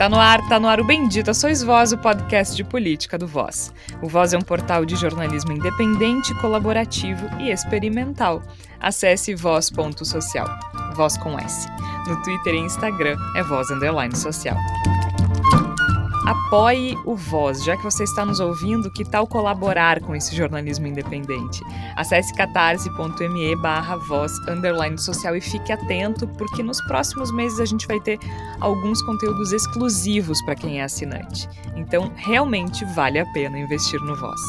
Tá no ar, tá no ar o Bendita Sois Voz, o podcast de política do Voz. O Voz é um portal de jornalismo independente, colaborativo e experimental. Acesse voz.social, voz com S. No Twitter e Instagram é voz underline social. Apoie o Voz, já que você está nos ouvindo, que tal colaborar com esse jornalismo independente? Acesse catarse.me barra voz social e fique atento, porque nos próximos meses a gente vai ter alguns conteúdos exclusivos para quem é assinante. Então, realmente vale a pena investir no Voz.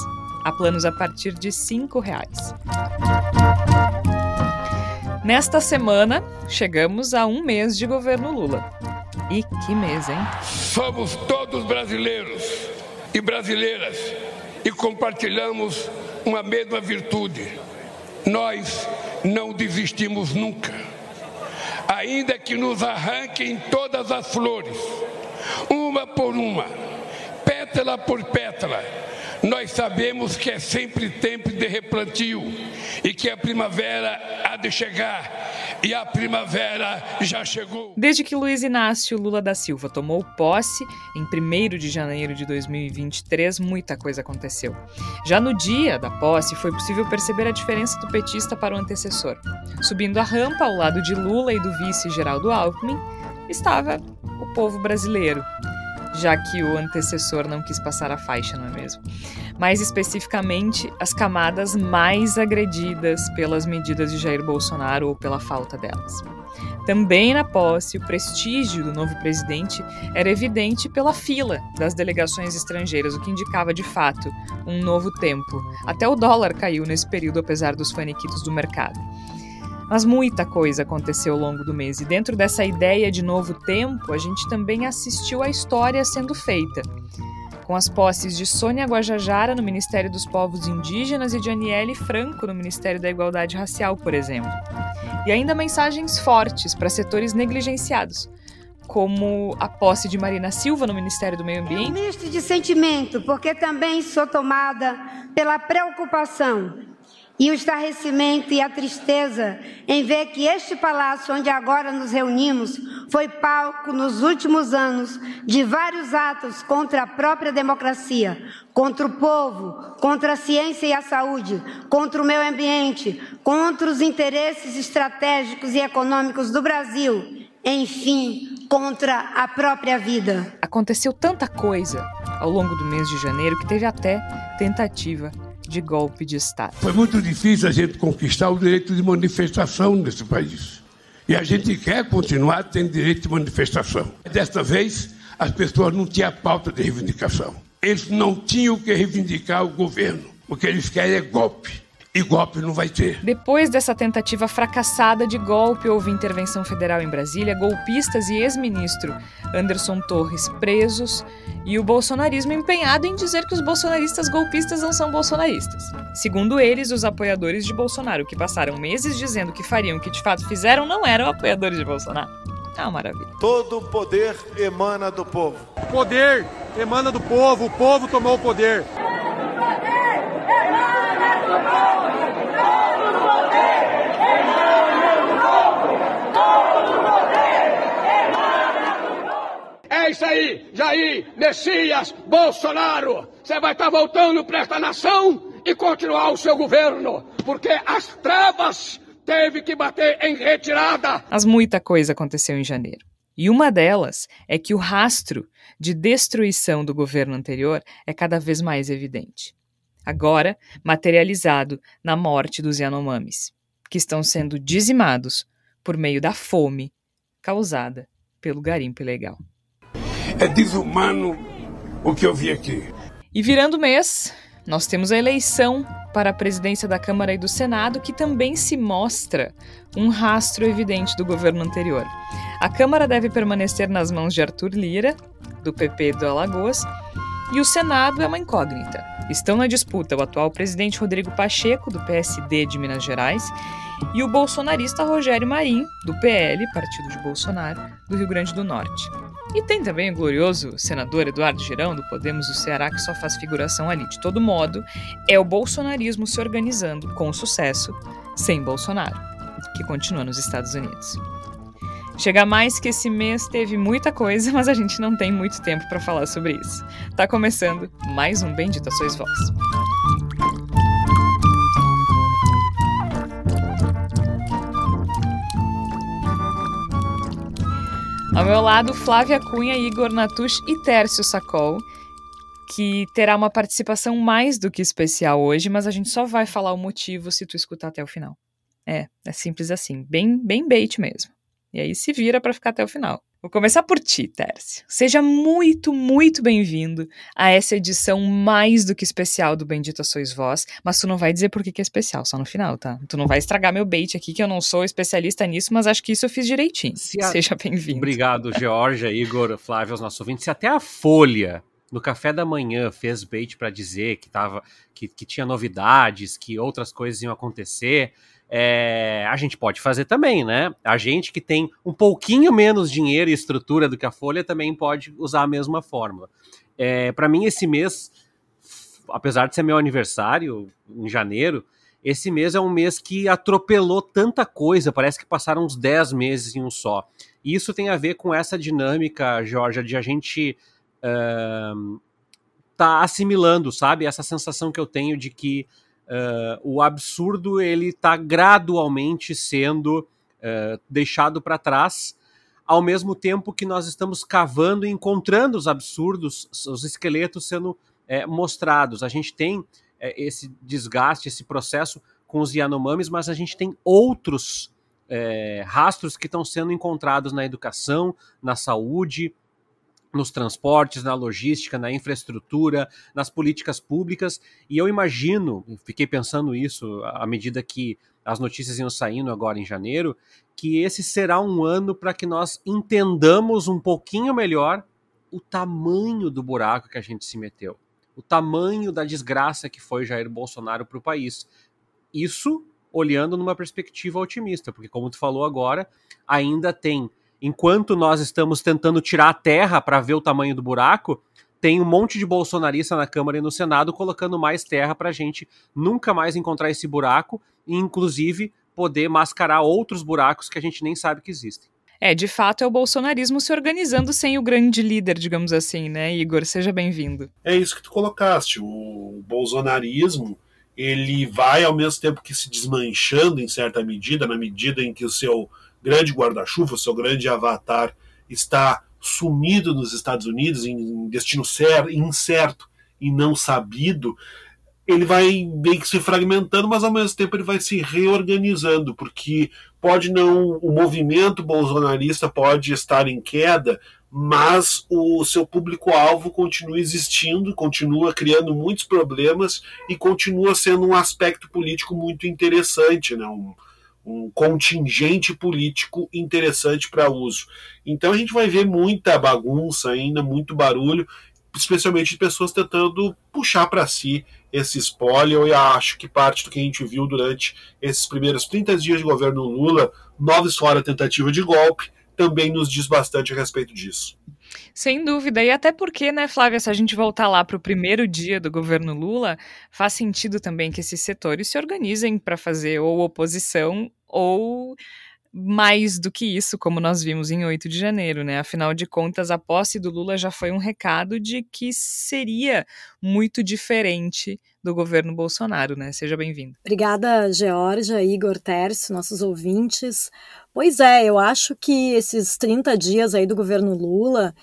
Há planos a partir de R$ reais. Nesta semana, chegamos a um mês de governo Lula. E que mês, hein? Somos todos brasileiros e brasileiras e compartilhamos uma mesma virtude. Nós não desistimos nunca. Ainda que nos arranquem todas as flores, uma por uma, pétala por pétala, nós sabemos que é sempre tempo de replantio e que a primavera há de chegar e a primavera já chegou. Desde que Luiz Inácio Lula da Silva tomou posse em 1 de janeiro de 2023, muita coisa aconteceu. Já no dia da posse, foi possível perceber a diferença do petista para o antecessor. Subindo a rampa ao lado de Lula e do vice Geraldo Alckmin, estava o povo brasileiro já que o antecessor não quis passar a faixa, não é mesmo? Mais especificamente, as camadas mais agredidas pelas medidas de Jair Bolsonaro ou pela falta delas. Também na posse, o prestígio do novo presidente era evidente pela fila das delegações estrangeiras, o que indicava de fato um novo tempo. Até o dólar caiu nesse período, apesar dos faniquitos do mercado. Mas muita coisa aconteceu ao longo do mês, e dentro dessa ideia de novo tempo, a gente também assistiu à história sendo feita. Com as posses de Sônia Guajajara no Ministério dos Povos Indígenas e de Aniele Franco no Ministério da Igualdade Racial, por exemplo. E ainda mensagens fortes para setores negligenciados, como a posse de Marina Silva no Ministério do Meio Ambiente. É um misto de sentimento, porque também sou tomada pela preocupação e o estarrecimento e a tristeza em ver que este palácio onde agora nos reunimos foi palco nos últimos anos de vários atos contra a própria democracia, contra o povo, contra a ciência e a saúde, contra o meio ambiente, contra os interesses estratégicos e econômicos do Brasil, enfim, contra a própria vida. Aconteceu tanta coisa ao longo do mês de janeiro que teve até tentativa de golpe de Estado. Foi muito difícil a gente conquistar o direito de manifestação nesse país. E a gente quer continuar tendo direito de manifestação. Desta vez, as pessoas não tinham pauta de reivindicação. Eles não tinham que reivindicar o governo. O que eles querem é golpe. E golpe não vai ter. Depois dessa tentativa fracassada de golpe, houve intervenção federal em Brasília, golpistas e ex-ministro Anderson Torres presos e o bolsonarismo empenhado em dizer que os bolsonaristas golpistas não são bolsonaristas. Segundo eles, os apoiadores de Bolsonaro, que passaram meses dizendo que fariam o que de fato fizeram, não eram apoiadores de Bolsonaro. É uma maravilha. Todo o poder emana do povo. O poder emana do povo, o povo tomou o poder. É isso aí, Jair, Messias, Bolsonaro. Você vai estar voltando para esta nação e continuar o seu governo, porque as trevas teve que bater em retirada. Mas muita coisa aconteceu em janeiro. E uma delas é que o rastro de destruição do governo anterior é cada vez mais evidente agora materializado na morte dos Yanomamis, que estão sendo dizimados por meio da fome causada pelo garimpo ilegal. É desumano o que eu vi aqui. E virando mês, nós temos a eleição para a presidência da Câmara e do Senado, que também se mostra um rastro evidente do governo anterior. A Câmara deve permanecer nas mãos de Arthur Lira, do PP do Alagoas, e o Senado é uma incógnita. Estão na disputa o atual presidente Rodrigo Pacheco, do PSD de Minas Gerais, e o bolsonarista Rogério Marinho, do PL, partido de Bolsonaro, do Rio Grande do Norte. E tem também o glorioso senador Eduardo Girão, do Podemos do Ceará, que só faz figuração ali. De todo modo, é o bolsonarismo se organizando com sucesso sem Bolsonaro, que continua nos Estados Unidos. Chega mais que esse mês teve muita coisa, mas a gente não tem muito tempo para falar sobre isso. Tá começando mais um Bendita Sois Vós. Ao meu lado, Flávia Cunha, Igor Natush e Tércio Sacol, que terá uma participação mais do que especial hoje, mas a gente só vai falar o motivo se tu escutar até o final. É, é simples assim, bem, bem bait mesmo. E aí se vira para ficar até o final. Vou começar por ti, Tércio. Seja muito, muito bem-vindo a essa edição mais do que especial do Bendita Sois Vós, mas tu não vai dizer por que, que é especial, só no final, tá? Tu não vai estragar meu bait aqui, que eu não sou especialista nisso, mas acho que isso eu fiz direitinho. A... Seja bem-vindo. Obrigado, Georgia, Igor, Flávio, aos nossos ouvintes. Se até a Folha no café da manhã fez bait para dizer que, tava, que, que tinha novidades, que outras coisas iam acontecer, é, a gente pode fazer também, né? A gente que tem um pouquinho menos dinheiro e estrutura do que a Folha também pode usar a mesma fórmula. É, para mim, esse mês, apesar de ser meu aniversário, em janeiro, esse mês é um mês que atropelou tanta coisa, parece que passaram uns 10 meses em um só. E isso tem a ver com essa dinâmica, Georgia, de a gente uh, tá assimilando, sabe? Essa sensação que eu tenho de que uh, o absurdo ele está gradualmente sendo uh, deixado para trás, ao mesmo tempo que nós estamos cavando e encontrando os absurdos, os esqueletos sendo é, mostrados. A gente tem é, esse desgaste, esse processo com os Yanomamis, mas a gente tem outros é, rastros que estão sendo encontrados na educação, na saúde, nos transportes, na logística, na infraestrutura, nas políticas públicas. E eu imagino, fiquei pensando isso à medida que as notícias iam saindo agora em janeiro, que esse será um ano para que nós entendamos um pouquinho melhor o tamanho do buraco que a gente se meteu, o tamanho da desgraça que foi Jair Bolsonaro para o país. Isso olhando numa perspectiva otimista, porque como tu falou agora, ainda tem enquanto nós estamos tentando tirar a terra para ver o tamanho do buraco, tem um monte de bolsonarista na Câmara e no Senado colocando mais terra para a gente nunca mais encontrar esse buraco e, inclusive, poder mascarar outros buracos que a gente nem sabe que existem. É, de fato, é o bolsonarismo se organizando sem o grande líder, digamos assim, né, Igor? Seja bem-vindo. É isso que tu colocaste. O bolsonarismo ele vai ao mesmo tempo que se desmanchando em certa medida, na medida em que o seu grande guarda-chuva, seu grande avatar, está sumido nos Estados Unidos em destino certo, incerto e não sabido, ele vai meio que se fragmentando, mas ao mesmo tempo ele vai se reorganizando, porque pode não o movimento bolsonarista pode estar em queda, mas o seu público-alvo continua existindo, continua criando muitos problemas e continua sendo um aspecto político muito interessante, né? Um, um contingente político interessante para uso. Então a gente vai ver muita bagunça ainda, muito barulho, especialmente de pessoas tentando puxar para si esse espólio. E acho que parte do que a gente viu durante esses primeiros 30 dias de governo Lula, nova história tentativa de golpe, também nos diz bastante a respeito disso. Sem dúvida, e até porque, né, Flávia, se a gente voltar lá para o primeiro dia do governo Lula, faz sentido também que esses setores se organizem para fazer ou oposição ou mais do que isso, como nós vimos em 8 de janeiro, né? Afinal de contas, a posse do Lula já foi um recado de que seria muito diferente do governo Bolsonaro, né? Seja bem-vindo. Obrigada, Georgia, Igor Tércio, nossos ouvintes. Pois é, eu acho que esses 30 dias aí do governo Lula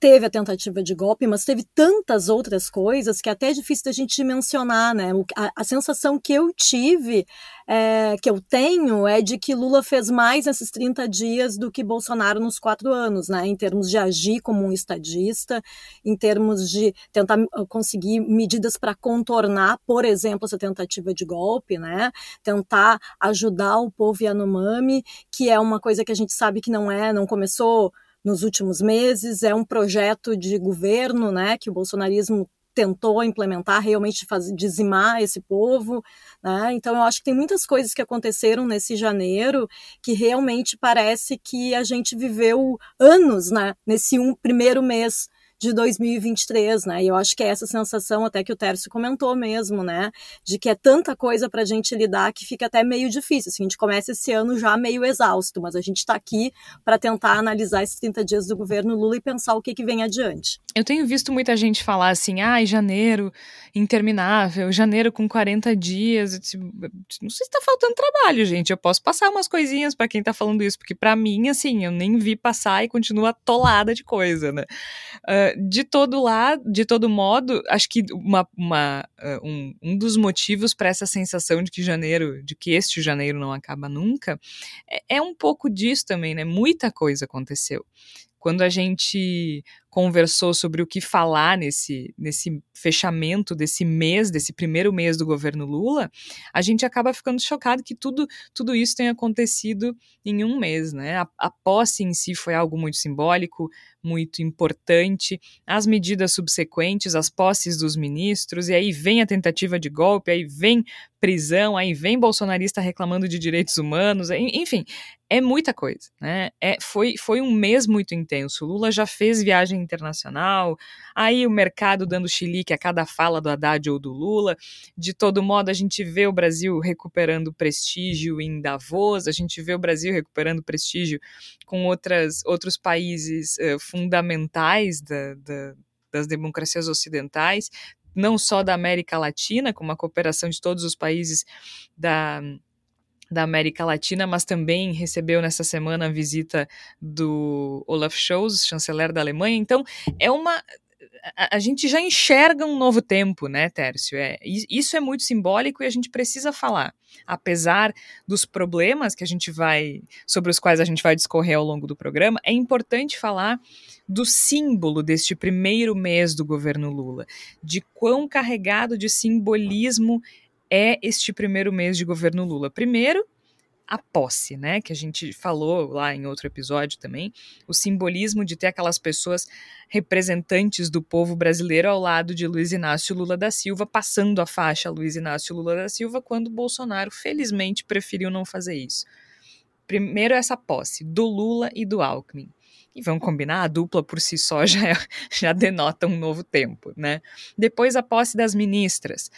teve a tentativa de golpe, mas teve tantas outras coisas que até é difícil da gente mencionar, né? A, a sensação que eu tive, é, que eu tenho, é de que Lula fez mais nesses 30 dias do que Bolsonaro nos quatro anos, né? Em termos de agir como um estadista, em termos de tentar conseguir medidas para contornar, por exemplo, essa tentativa de golpe, né? Tentar ajudar o povo Yanomami, que é uma coisa que a gente sabe que não é, não começou nos últimos meses, é um projeto de governo, né, que o bolsonarismo tentou implementar, realmente fazer, dizimar esse povo, né? Então eu acho que tem muitas coisas que aconteceram nesse janeiro que realmente parece que a gente viveu anos, né, nesse um primeiro mês de 2023, né? E eu acho que é essa sensação até que o Tércio comentou mesmo, né? De que é tanta coisa para a gente lidar que fica até meio difícil. Assim, a gente começa esse ano já meio exausto, mas a gente está aqui para tentar analisar esses 30 dias do governo Lula e pensar o que, que vem adiante. Eu tenho visto muita gente falar assim, ai, ah, janeiro interminável, janeiro com 40 dias. Não sei se está faltando trabalho, gente. Eu posso passar umas coisinhas para quem está falando isso, porque para mim, assim, eu nem vi passar e continua atolada de coisa, né? Uh, de todo lado, de todo modo, acho que uma, uma uh, um, um dos motivos para essa sensação de que janeiro, de que este janeiro não acaba nunca, é, é um pouco disso também, né? Muita coisa aconteceu. Quando a gente conversou sobre o que falar nesse, nesse fechamento desse mês, desse primeiro mês do governo Lula, a gente acaba ficando chocado que tudo, tudo isso tenha acontecido em um mês, né? A, a posse em si foi algo muito simbólico, muito importante, as medidas subsequentes, as posses dos ministros, e aí vem a tentativa de golpe, aí vem prisão, aí vem bolsonarista reclamando de direitos humanos, enfim, é muita coisa, né? É, foi, foi um mês muito intenso. Lula já fez viagem internacional, aí o mercado dando chilique a cada fala do Haddad ou do Lula. De todo modo, a gente vê o Brasil recuperando prestígio em Davos, a gente vê o Brasil recuperando prestígio com outras, outros países uh, fundamentais da, da, das democracias ocidentais, não só da América Latina, com uma cooperação de todos os países da da América Latina, mas também recebeu nessa semana a visita do Olaf Scholz, chanceler da Alemanha. Então, é uma a, gente já enxerga um novo tempo, né, Tércio? É, isso é muito simbólico e a gente precisa falar. Apesar dos problemas que a gente vai, sobre os quais a gente vai discorrer ao longo do programa, é importante falar do símbolo deste primeiro mês do governo Lula, de quão carregado de simbolismo é este primeiro mês de governo Lula? Primeiro, a posse, né? Que a gente falou lá em outro episódio também, o simbolismo de ter aquelas pessoas representantes do povo brasileiro ao lado de Luiz Inácio Lula da Silva, passando a faixa Luiz Inácio Lula da Silva, quando Bolsonaro, felizmente, preferiu não fazer isso. Primeiro, essa posse do Lula e do Alckmin. E vamos combinar, a dupla por si só já, já denota um novo tempo, né? Depois, a posse das ministras.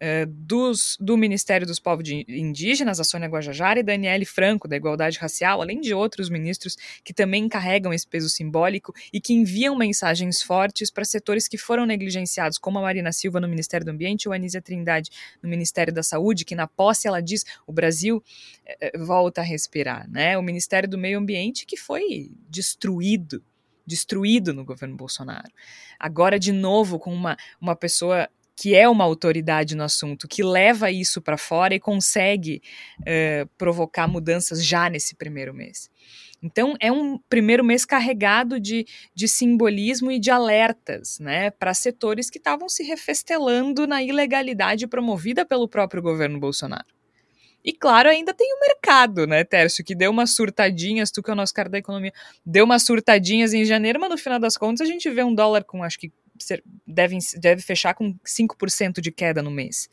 Eh, dos, do Ministério dos Povos Indígenas, a Sônia Guajajara, e Daniele Franco, da Igualdade Racial, além de outros ministros que também carregam esse peso simbólico e que enviam mensagens fortes para setores que foram negligenciados, como a Marina Silva no Ministério do Ambiente ou a Anísia Trindade no Ministério da Saúde, que na posse ela diz o Brasil eh, volta a respirar. Né? O Ministério do Meio Ambiente que foi destruído destruído no governo Bolsonaro. Agora, de novo, com uma, uma pessoa que é uma autoridade no assunto, que leva isso para fora e consegue uh, provocar mudanças já nesse primeiro mês. Então, é um primeiro mês carregado de, de simbolismo e de alertas né, para setores que estavam se refestelando na ilegalidade promovida pelo próprio governo Bolsonaro. E claro, ainda tem o mercado, né, Tércio, que deu umas surtadinhas, tu que é o nosso cara da economia, deu umas surtadinhas em janeiro, mas no final das contas a gente vê um dólar com acho que deve, deve fechar com 5% de queda no mês.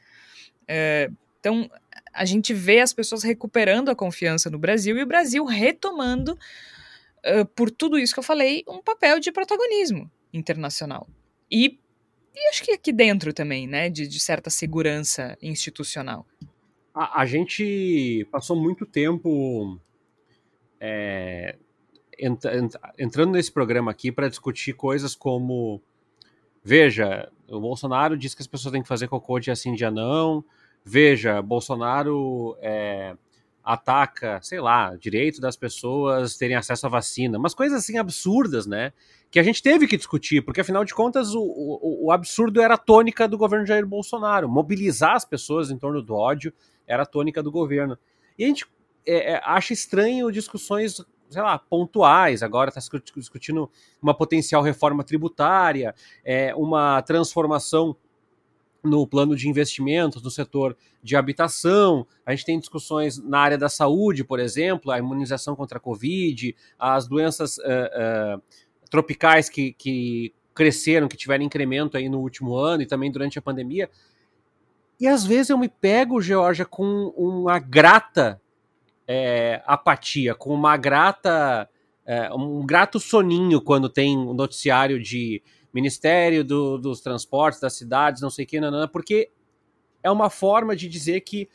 É, então, a gente vê as pessoas recuperando a confiança no Brasil e o Brasil retomando, uh, por tudo isso que eu falei, um papel de protagonismo internacional. E, e acho que aqui dentro também, né, de, de certa segurança institucional. A, a gente passou muito tempo é, entrando nesse programa aqui para discutir coisas como Veja, o Bolsonaro diz que as pessoas têm que fazer cocô dia sim, dia não. Veja, Bolsonaro é, ataca, sei lá, direito das pessoas terem acesso à vacina. Umas coisas assim absurdas, né? Que a gente teve que discutir, porque afinal de contas o, o, o absurdo era a tônica do governo Jair Bolsonaro. Mobilizar as pessoas em torno do ódio era a tônica do governo. E a gente é, é acha estranho discussões sei lá, pontuais. Agora está discutindo uma potencial reforma tributária, é, uma transformação no plano de investimentos no setor de habitação. A gente tem discussões na área da saúde, por exemplo, a imunização contra a Covid, as doenças uh, uh, tropicais que, que cresceram, que tiveram incremento aí no último ano e também durante a pandemia. E às vezes eu me pego, Georgia, com uma grata é, apatia, com uma grata. É, um grato soninho quando tem um noticiário de Ministério do, dos Transportes, das cidades, não sei o que, não, porque é uma forma de dizer que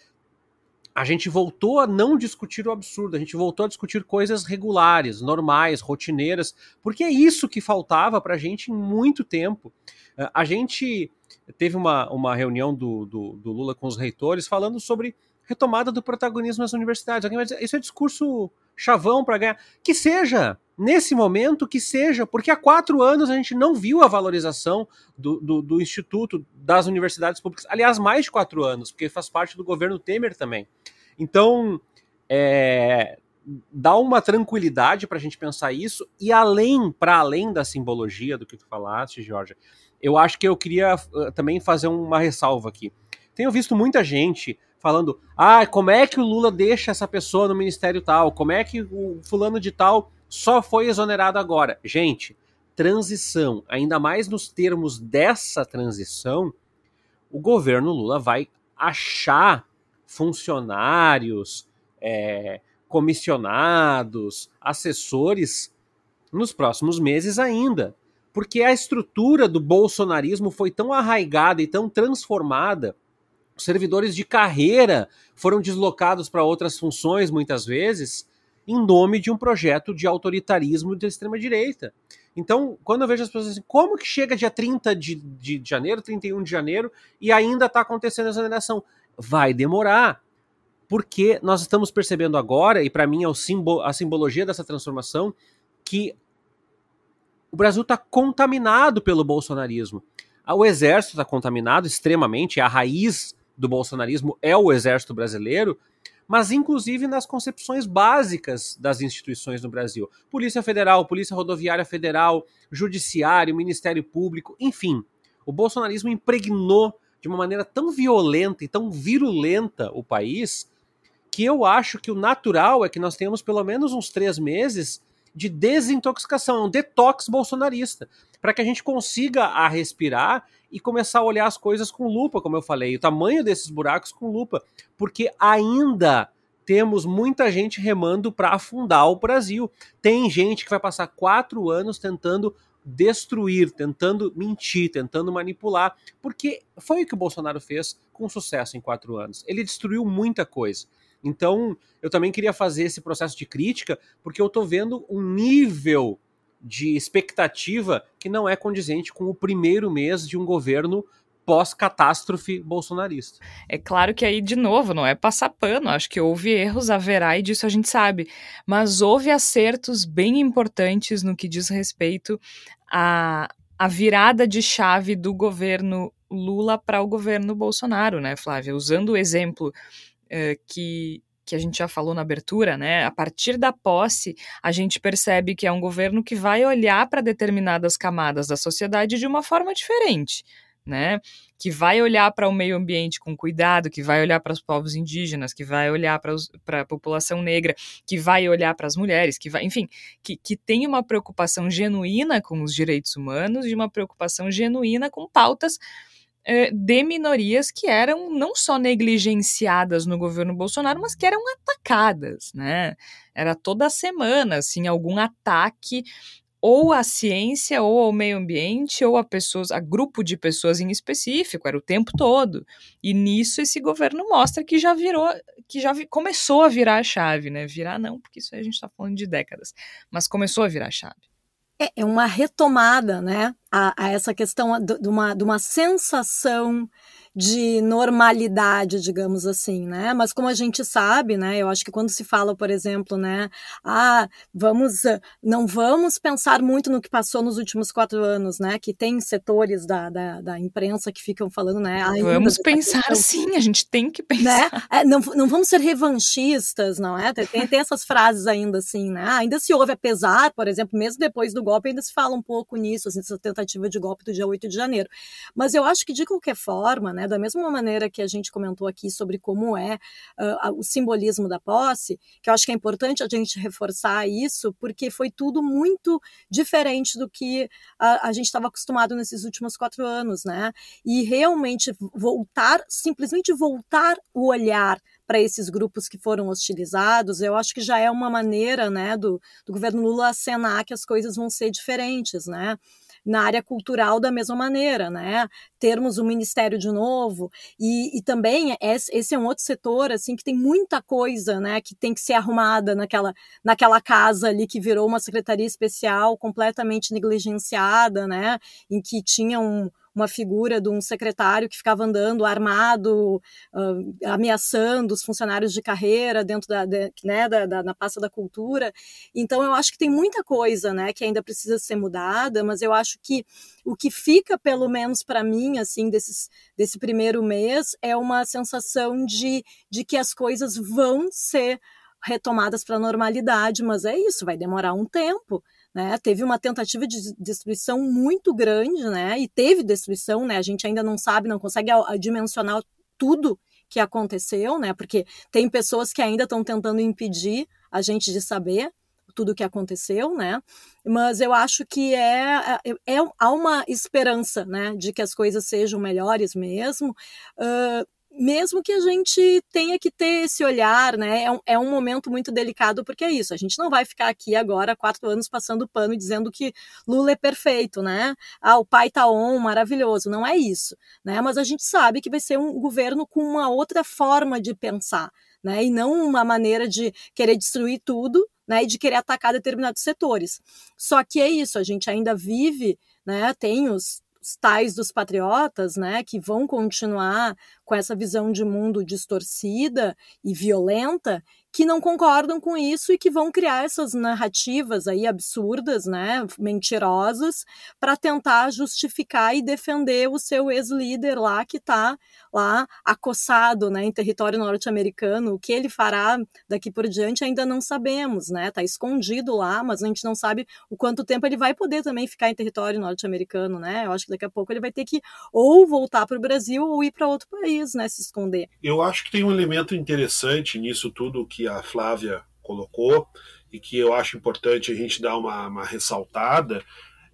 a gente voltou a não discutir o absurdo, a gente voltou a discutir coisas regulares, normais, rotineiras, porque é isso que faltava para a gente em muito tempo. A gente teve uma, uma reunião do, do, do Lula com os reitores falando sobre retomada do protagonismo nas universidades. Alguém vai dizer, isso é discurso chavão para ganhar. Que seja, nesse momento, que seja, porque há quatro anos a gente não viu a valorização do, do, do, Instituto das universidades públicas. Aliás, mais de quatro anos, porque faz parte do governo Temer também. Então, é, dá uma tranquilidade para a gente pensar isso, e além, para além da simbologia do que tu falaste, Jorge, eu acho que eu queria uh, também fazer uma ressalva aqui. Tenho visto muita gente falando: ah, como é que o Lula deixa essa pessoa no ministério tal? Como é que o fulano de tal só foi exonerado agora? Gente, transição, ainda mais nos termos dessa transição, o governo Lula vai achar funcionários, é, comissionados, assessores nos próximos meses ainda. Porque a estrutura do bolsonarismo foi tão arraigada e tão transformada servidores de carreira foram deslocados para outras funções, muitas vezes, em nome de um projeto de autoritarismo da extrema-direita. Então, quando eu vejo as pessoas assim, como que chega dia 30 de, de janeiro, 31 de janeiro, e ainda está acontecendo a exoneração? Vai demorar. Porque nós estamos percebendo agora, e para mim é o simbolo, a simbologia dessa transformação, que o Brasil está contaminado pelo bolsonarismo. O exército está contaminado extremamente, é a raiz do bolsonarismo é o exército brasileiro, mas inclusive nas concepções básicas das instituições no Brasil. Polícia Federal, Polícia Rodoviária Federal, Judiciário, Ministério Público, enfim. O bolsonarismo impregnou de uma maneira tão violenta e tão virulenta o país que eu acho que o natural é que nós tenhamos pelo menos uns três meses de desintoxicação, um detox bolsonarista, para que a gente consiga a respirar e começar a olhar as coisas com lupa, como eu falei, o tamanho desses buracos com lupa, porque ainda temos muita gente remando para afundar o Brasil. Tem gente que vai passar quatro anos tentando destruir, tentando mentir, tentando manipular, porque foi o que o Bolsonaro fez com sucesso em quatro anos. Ele destruiu muita coisa. Então, eu também queria fazer esse processo de crítica, porque eu estou vendo um nível de expectativa que não é condizente com o primeiro mês de um governo pós-catástrofe bolsonarista. É claro que aí, de novo, não é passar pano, acho que houve erros, haverá, e disso a gente sabe, mas houve acertos bem importantes no que diz respeito à, à virada de chave do governo Lula para o governo Bolsonaro, né, Flávia? Usando o exemplo uh, que que a gente já falou na abertura, né? A partir da posse, a gente percebe que é um governo que vai olhar para determinadas camadas da sociedade de uma forma diferente. Né, que vai olhar para o meio ambiente com cuidado, que vai olhar para os povos indígenas, que vai olhar para a população negra, que vai olhar para as mulheres, que vai, enfim, que, que tem uma preocupação genuína com os direitos humanos e uma preocupação genuína com pautas de minorias que eram não só negligenciadas no governo Bolsonaro, mas que eram atacadas, né? Era toda semana, assim, algum ataque ou à ciência, ou ao meio ambiente, ou a pessoas, a grupo de pessoas em específico, era o tempo todo. E nisso esse governo mostra que já virou, que já vi, começou a virar a chave, né? Virar não, porque isso aí a gente está falando de décadas, mas começou a virar a chave. É, é uma retomada, né, a, a essa questão de, uma, de uma sensação de normalidade, digamos assim, né? Mas como a gente sabe, né? Eu acho que quando se fala, por exemplo, né? Ah, vamos, eh, não vamos pensar muito no que passou nos últimos quatro anos, né? Que tem setores da, da, da imprensa que ficam falando, né? Vamos pensar sim, a gente tem que pensar. Né? É, não, não vamos ser revanchistas, não é? Tem, tem essas frases ainda assim, né? Ainda se ouve apesar, por exemplo, mesmo depois do golpe, ainda se fala um pouco nisso, assim, essa tentativa de golpe do dia 8 de janeiro. Mas eu acho que, de qualquer forma, né? Né? Da mesma maneira que a gente comentou aqui sobre como é uh, o simbolismo da posse, que eu acho que é importante a gente reforçar isso, porque foi tudo muito diferente do que a, a gente estava acostumado nesses últimos quatro anos, né? E realmente voltar, simplesmente voltar o olhar para esses grupos que foram hostilizados, eu acho que já é uma maneira, né, do, do governo Lula acenar que as coisas vão ser diferentes, né? Na área cultural da mesma maneira, né? Termos um ministério de novo e, e também esse é um outro setor assim que tem muita coisa, né? Que tem que ser arrumada naquela naquela casa ali que virou uma secretaria especial completamente negligenciada, né? Em que tinha um uma figura de um secretário que ficava andando armado, uh, ameaçando os funcionários de carreira dentro da, de, né, da, da, na pasta da cultura. Então, eu acho que tem muita coisa né, que ainda precisa ser mudada, mas eu acho que o que fica, pelo menos para mim, assim, desses, desse primeiro mês, é uma sensação de, de que as coisas vão ser retomadas para a normalidade, mas é isso, vai demorar um tempo. Né? Teve uma tentativa de destruição muito grande, né? E teve destruição, né? A gente ainda não sabe, não consegue dimensionar tudo que aconteceu, né? Porque tem pessoas que ainda estão tentando impedir a gente de saber tudo o que aconteceu, né? Mas eu acho que é, é, é, há uma esperança, né, de que as coisas sejam melhores mesmo. Uh, mesmo que a gente tenha que ter esse olhar, né? É um, é um, momento muito delicado, porque é isso. A gente não vai ficar aqui agora, quatro anos, passando pano e dizendo que Lula é perfeito, né? Ah, o pai tá on, maravilhoso. Não é isso, né? Mas a gente sabe que vai ser um governo com uma outra forma de pensar, né? E não uma maneira de querer destruir tudo, né? E de querer atacar determinados setores. Só que é isso, a gente ainda vive, né? Tem os os tais dos patriotas, né, que vão continuar com essa visão de mundo distorcida e violenta, que não concordam com isso e que vão criar essas narrativas aí absurdas, né, mentirosas, para tentar justificar e defender o seu ex-líder lá que está lá acossado, né, em território norte-americano. O que ele fará daqui por diante ainda não sabemos, né? Está escondido lá, mas a gente não sabe o quanto tempo ele vai poder também ficar em território norte-americano, né? Eu acho que daqui a pouco ele vai ter que ou voltar para o Brasil ou ir para outro país, né, se esconder. Eu acho que tem um elemento interessante nisso tudo que que a Flávia colocou e que eu acho importante a gente dar uma, uma ressaltada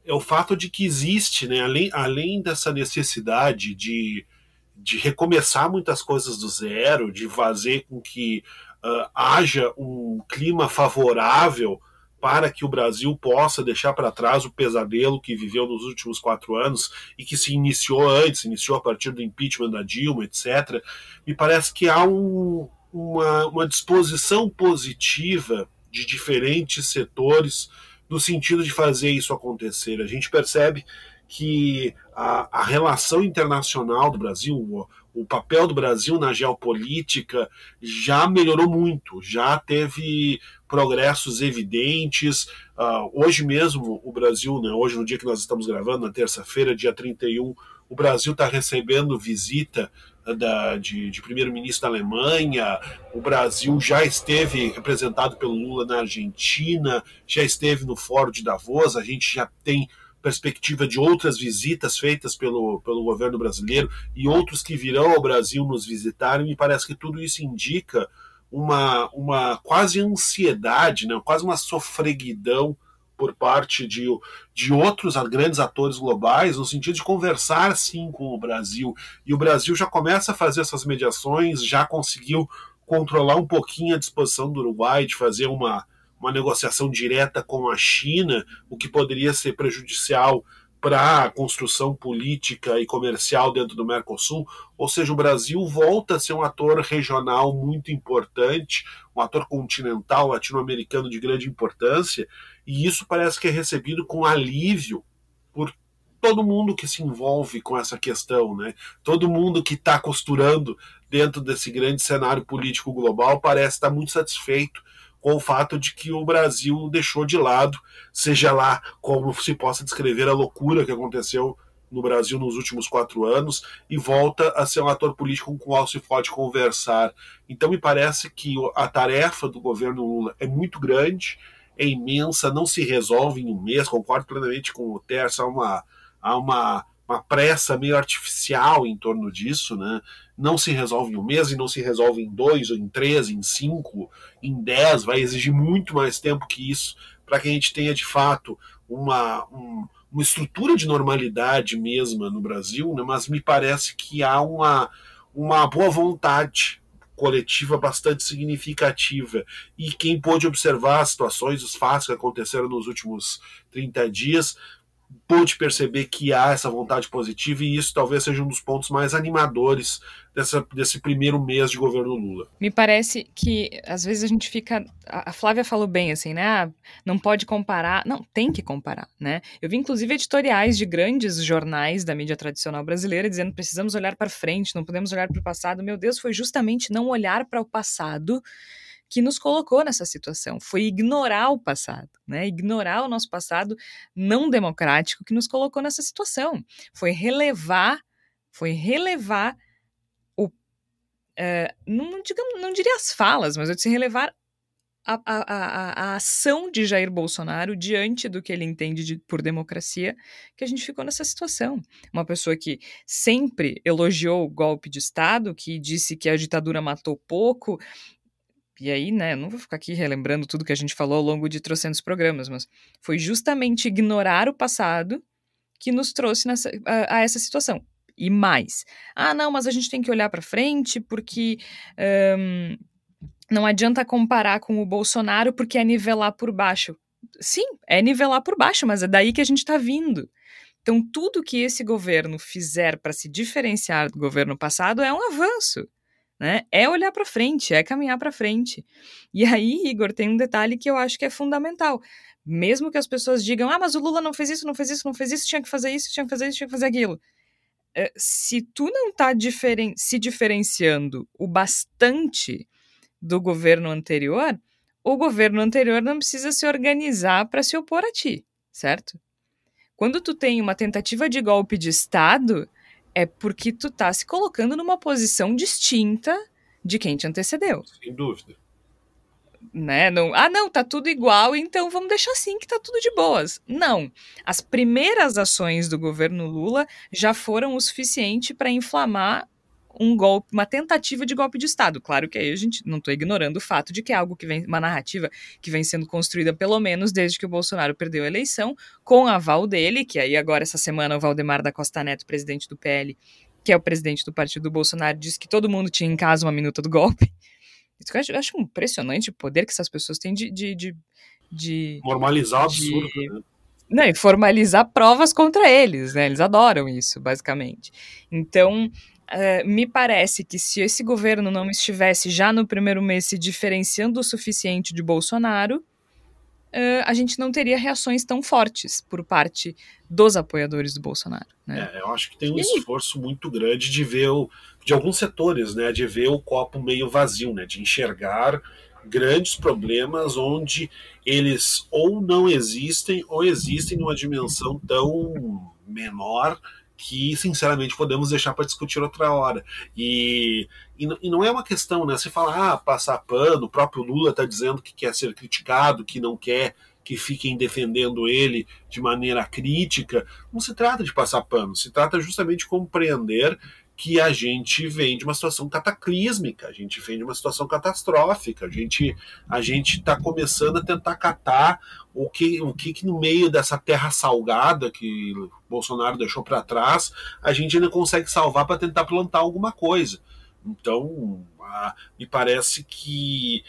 é o fato de que existe, né, além, além dessa necessidade de, de recomeçar muitas coisas do zero, de fazer com que uh, haja um clima favorável para que o Brasil possa deixar para trás o pesadelo que viveu nos últimos quatro anos e que se iniciou antes, iniciou a partir do impeachment da Dilma, etc. Me parece que há um, uma, uma disposição positiva de diferentes setores no sentido de fazer isso acontecer. A gente percebe que a, a relação internacional do Brasil, o, o, papel do Brasil na geopolítica já melhorou muito, já teve progressos evidentes. Uh, hoje mesmo, o Brasil, né, hoje no dia que nós estamos gravando, na terça-feira, dia 31, o Brasil está recebendo visita da, de, de primeiro-ministro da Alemanha, o Brasil já esteve representado pelo Lula na Argentina, já esteve no Fórum de Davos, a gente já tem perspectiva de outras visitas feitas pelo, pelo governo brasileiro e outros que virão ao Brasil nos visitar, e me parece que tudo isso indica uma, uma quase ansiedade, né, quase uma sofreguidão por parte de, de outros grandes atores globais, no sentido de conversar sim com o Brasil. E o Brasil já começa a fazer essas mediações, já conseguiu controlar um pouquinho a disposição do Uruguai de fazer uma, uma negociação direta com a China, o que poderia ser prejudicial para a construção política e comercial dentro do Mercosul, ou seja, o Brasil volta a ser um ator regional muito importante, um ator continental latino-americano de grande importância, e isso parece que é recebido com alívio por todo mundo que se envolve com essa questão, né? Todo mundo que está costurando dentro desse grande cenário político global parece estar muito satisfeito com o fato de que o Brasil deixou de lado, seja lá como se possa descrever a loucura que aconteceu no Brasil nos últimos quatro anos e volta a ser um ator político com o qual se pode conversar. Então me parece que a tarefa do governo Lula é muito grande é imensa, não se resolve em um mês, concordo plenamente com o Terço, há uma, há uma, uma pressa meio artificial em torno disso, né? Não se resolve em um mês e não se resolve em dois, ou em três, em cinco, em dez, vai exigir muito mais tempo que isso para que a gente tenha de fato uma, um, uma estrutura de normalidade mesma no Brasil, né? mas me parece que há uma, uma boa vontade coletiva bastante significativa. E quem pôde observar as situações, os fatos que aconteceram nos últimos 30 dias, pôde perceber que há essa vontade positiva e isso talvez seja um dos pontos mais animadores dessa, desse primeiro mês de governo Lula. Me parece que às vezes a gente fica. A Flávia falou bem assim, né? Ah, não pode comparar. Não, tem que comparar, né? Eu vi inclusive editoriais de grandes jornais da mídia tradicional brasileira dizendo precisamos olhar para frente, não podemos olhar para o passado. Meu Deus, foi justamente não olhar para o passado que nos colocou nessa situação. Foi ignorar o passado, né? Ignorar o nosso passado não democrático que nos colocou nessa situação. Foi relevar, foi relevar uh, não, digamos, não diria as falas, mas eu disse relevar a, a, a, a, ação de Jair Bolsonaro diante do que ele entende de, por democracia, que a gente ficou nessa situação. Uma pessoa que sempre elogiou o golpe de Estado, que disse que a ditadura matou pouco, e aí, né, não vou ficar aqui relembrando tudo que a gente falou ao longo de trocentos programas, mas foi justamente ignorar o passado que nos trouxe nessa, a, a, essa situação. E mais, ah, não, mas a gente tem que olhar para frente porque um, não adianta comparar com o Bolsonaro porque é nivelar por baixo. Sim, é nivelar por baixo, mas é daí que a gente está vindo. Então, tudo que esse governo fizer para se diferenciar do governo passado é um avanço né? É olhar para frente, é caminhar para frente. E aí, Igor, tem um detalhe que eu acho que é fundamental. Mesmo que as pessoas digam, ah, mas o Lula não fez isso, não fez isso, não fez isso, tinha que fazer isso, tinha que fazer isso, tinha que fazer aquilo. É, se tu não tá diferen se diferenciando o bastante do governo anterior, o governo anterior não precisa se organizar para se opor a ti, certo? Quando tu tem uma tentativa de golpe de Estado, é porque tu tá se colocando numa posição distinta de quem te antecedeu. Sem dúvida. Né? Não, ah, não, tá tudo igual, então vamos deixar assim que tá tudo de boas. Não. As primeiras ações do governo Lula já foram o suficiente para inflamar um golpe, uma tentativa de golpe de Estado. Claro que aí a gente não estou ignorando o fato de que é algo que vem, uma narrativa que vem sendo construída pelo menos desde que o Bolsonaro perdeu a eleição, com aval dele, que aí agora essa semana o Valdemar da Costa Neto, presidente do PL, que é o presidente do partido do Bolsonaro, disse que todo mundo tinha em casa uma minuta do golpe. Isso eu acho, eu acho impressionante o poder que essas pessoas têm de. de, de, de Normalizar o absurdo, né? Não, e formalizar provas contra eles, né? Eles adoram isso, basicamente. Então, Uh, me parece que se esse governo não estivesse já no primeiro mês se diferenciando o suficiente de Bolsonaro, uh, a gente não teria reações tão fortes por parte dos apoiadores do Bolsonaro. Né? É, eu acho que tem um esforço muito grande de ver o, de alguns setores, né, de ver o copo meio vazio, né, de enxergar grandes problemas onde eles ou não existem ou existem numa dimensão tão menor que, sinceramente, podemos deixar para discutir outra hora. E, e, e, não é uma questão, né? Você fala, ah, passar pano, o próprio Lula está dizendo que quer ser criticado, que não quer que fiquem defendendo ele de maneira crítica. Não se trata de passar pano, se trata justamente de compreender que a gente vem de uma situação cataclísmica, a gente vem de uma situação catastrófica, a gente a gente está começando a tentar catar o que o que, que no meio dessa terra salgada que Bolsonaro deixou para trás, a gente ainda consegue salvar para tentar plantar alguma coisa. Então, a, me parece que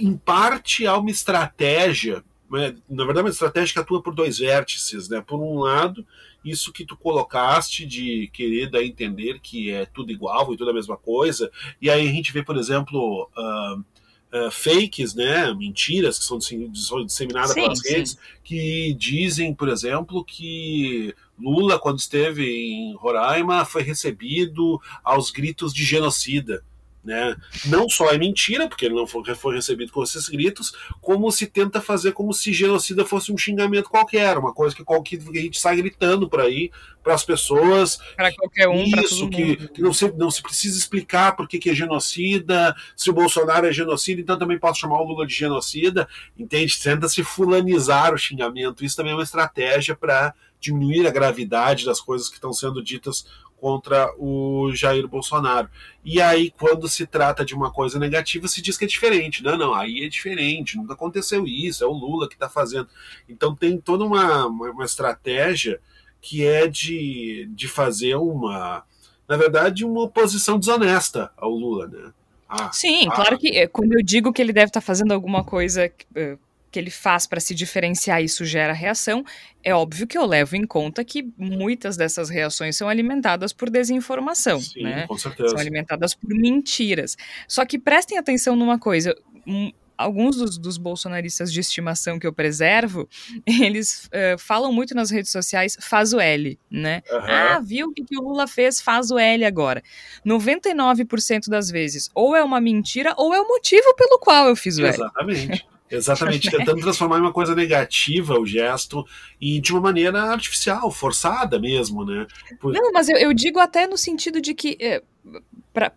em parte há uma estratégia né, na verdade, uma estratégia que atua por dois vértices, né? Por um lado, isso que tu colocaste de querer dar a entender que é tudo igual e tudo a mesma coisa, e aí a gente vê, por exemplo, uh, uh, fakes, né? Mentiras que são disseminadas sim, pelas sim. redes, que dizem, por exemplo, que Lula, quando esteve em Roraima, foi recebido aos gritos de genocida. Né? Não só é mentira, porque ele não foi, foi, recebido com esses gritos, como se tenta fazer como se genocida fosse um xingamento qualquer, uma coisa que, qualquer, que a gente sai gritando por aí para as pessoas. Para qualquer um, Isso, que, que, não, se, não se precisa explicar por que, que é genocida, se o Bolsonaro é genocida, então também posso chamar o Lula de genocida. Entende? Tenta se fulanizar o xingamento. Isso também é uma estratégia para diminuir a gravidade das coisas que estão sendo ditas contra o Jair Bolsonaro. E aí, quando se trata de uma coisa negativa, se diz que é diferente. Não, não, aí é diferente, nunca aconteceu isso, é o Lula que está fazendo. Então tem toda uma, uma, estratégia que é de, de fazer uma, na verdade, uma oposição desonesta ao Lula, né? Ah, Sim, ah, claro que quando eu digo que ele deve estar tá fazendo alguma coisa uh, que ele faz para se diferenciar e isso gera reação, é óbvio que eu levo em conta que muitas dessas reações são alimentadas por desinformação, Sim, né? com certeza. São alimentadas por mentiras. Só que prestem atenção numa coisa. Um, alguns dos, dos, bolsonaristas de estimação que eu preservo, eles uh, falam muito nas redes sociais, faz o L, né? Uhum. Ah, viu o que, que, o Lula fez, faz o L agora. 99% das vezes, ou é uma mentira, ou é o motivo pelo qual eu fiz o L. Exatamente. Exatamente, tentando transformar em uma coisa negativa o gesto e de uma maneira artificial, forçada mesmo, né? Por... Não, mas eu, eu, digo até no sentido de que. Eh,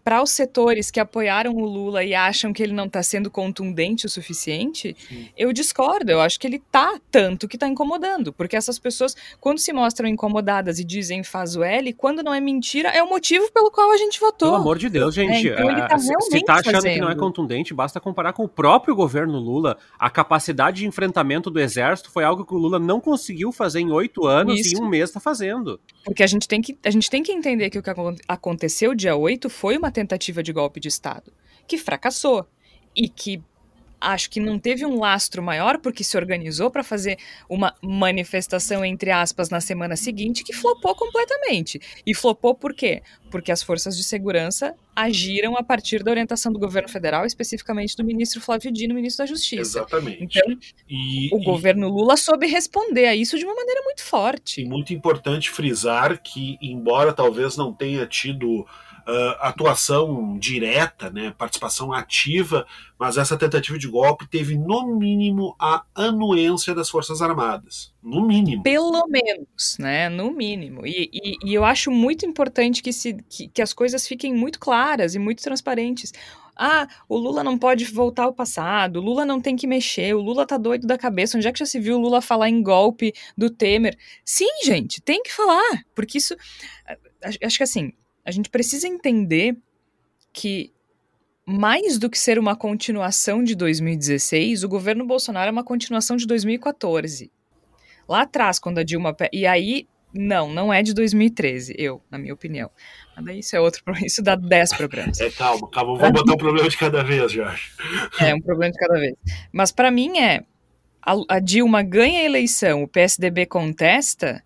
para os setores que apoiaram o Lula e acham que ele não está sendo contundente o suficiente, Sim. eu discordo. Eu acho que ele está tanto que está incomodando. Porque essas pessoas, quando se mostram incomodadas e dizem faz o L, quando não é mentira, é o motivo pelo qual a gente votou. Pelo amor de Deus, gente. É, então ele tá se está achando fazendo. que não é contundente, basta comparar com o próprio governo Lula. A capacidade de enfrentamento do exército foi algo que o Lula não conseguiu fazer em oito anos Isso. e em um mês está fazendo. Porque a gente, tem que, a gente tem que entender que o que aconteceu dia 8 foi foi uma tentativa de golpe de Estado, que fracassou e que acho que não teve um lastro maior porque se organizou para fazer uma manifestação entre aspas na semana seguinte que flopou completamente. E flopou por quê? Porque as forças de segurança agiram a partir da orientação do governo federal, especificamente do ministro Flávio Dino, ministro da Justiça. Exatamente. Então, e, o e... governo Lula soube responder a isso de uma maneira muito forte. E muito importante frisar que, embora talvez não tenha tido uh, atuação direta, né, participação ativa, mas essa tentativa de golpe teve, no mínimo, a anuência das Forças Armadas. No mínimo. Pelo menos, né? No mínimo. E, e, e eu acho muito importante que, se, que, que as coisas fiquem muito claras e muito transparentes. Ah, o Lula não pode voltar ao passado, o Lula não tem que mexer, o Lula tá doido da cabeça. Onde é que já se viu o Lula falar em golpe do Temer? Sim, gente, tem que falar, porque isso. Acho que assim, a gente precisa entender que mais do que ser uma continuação de 2016, o governo Bolsonaro é uma continuação de 2014. Lá atrás, quando a Dilma. E aí, não, não é de 2013, eu, na minha opinião. Mas daí isso é outro isso dá 10 problemas. É, calma, calma, vou botar um problema de cada vez, Jorge. É, um problema de cada vez. Mas para mim é. A, a Dilma ganha a eleição, o PSDB contesta,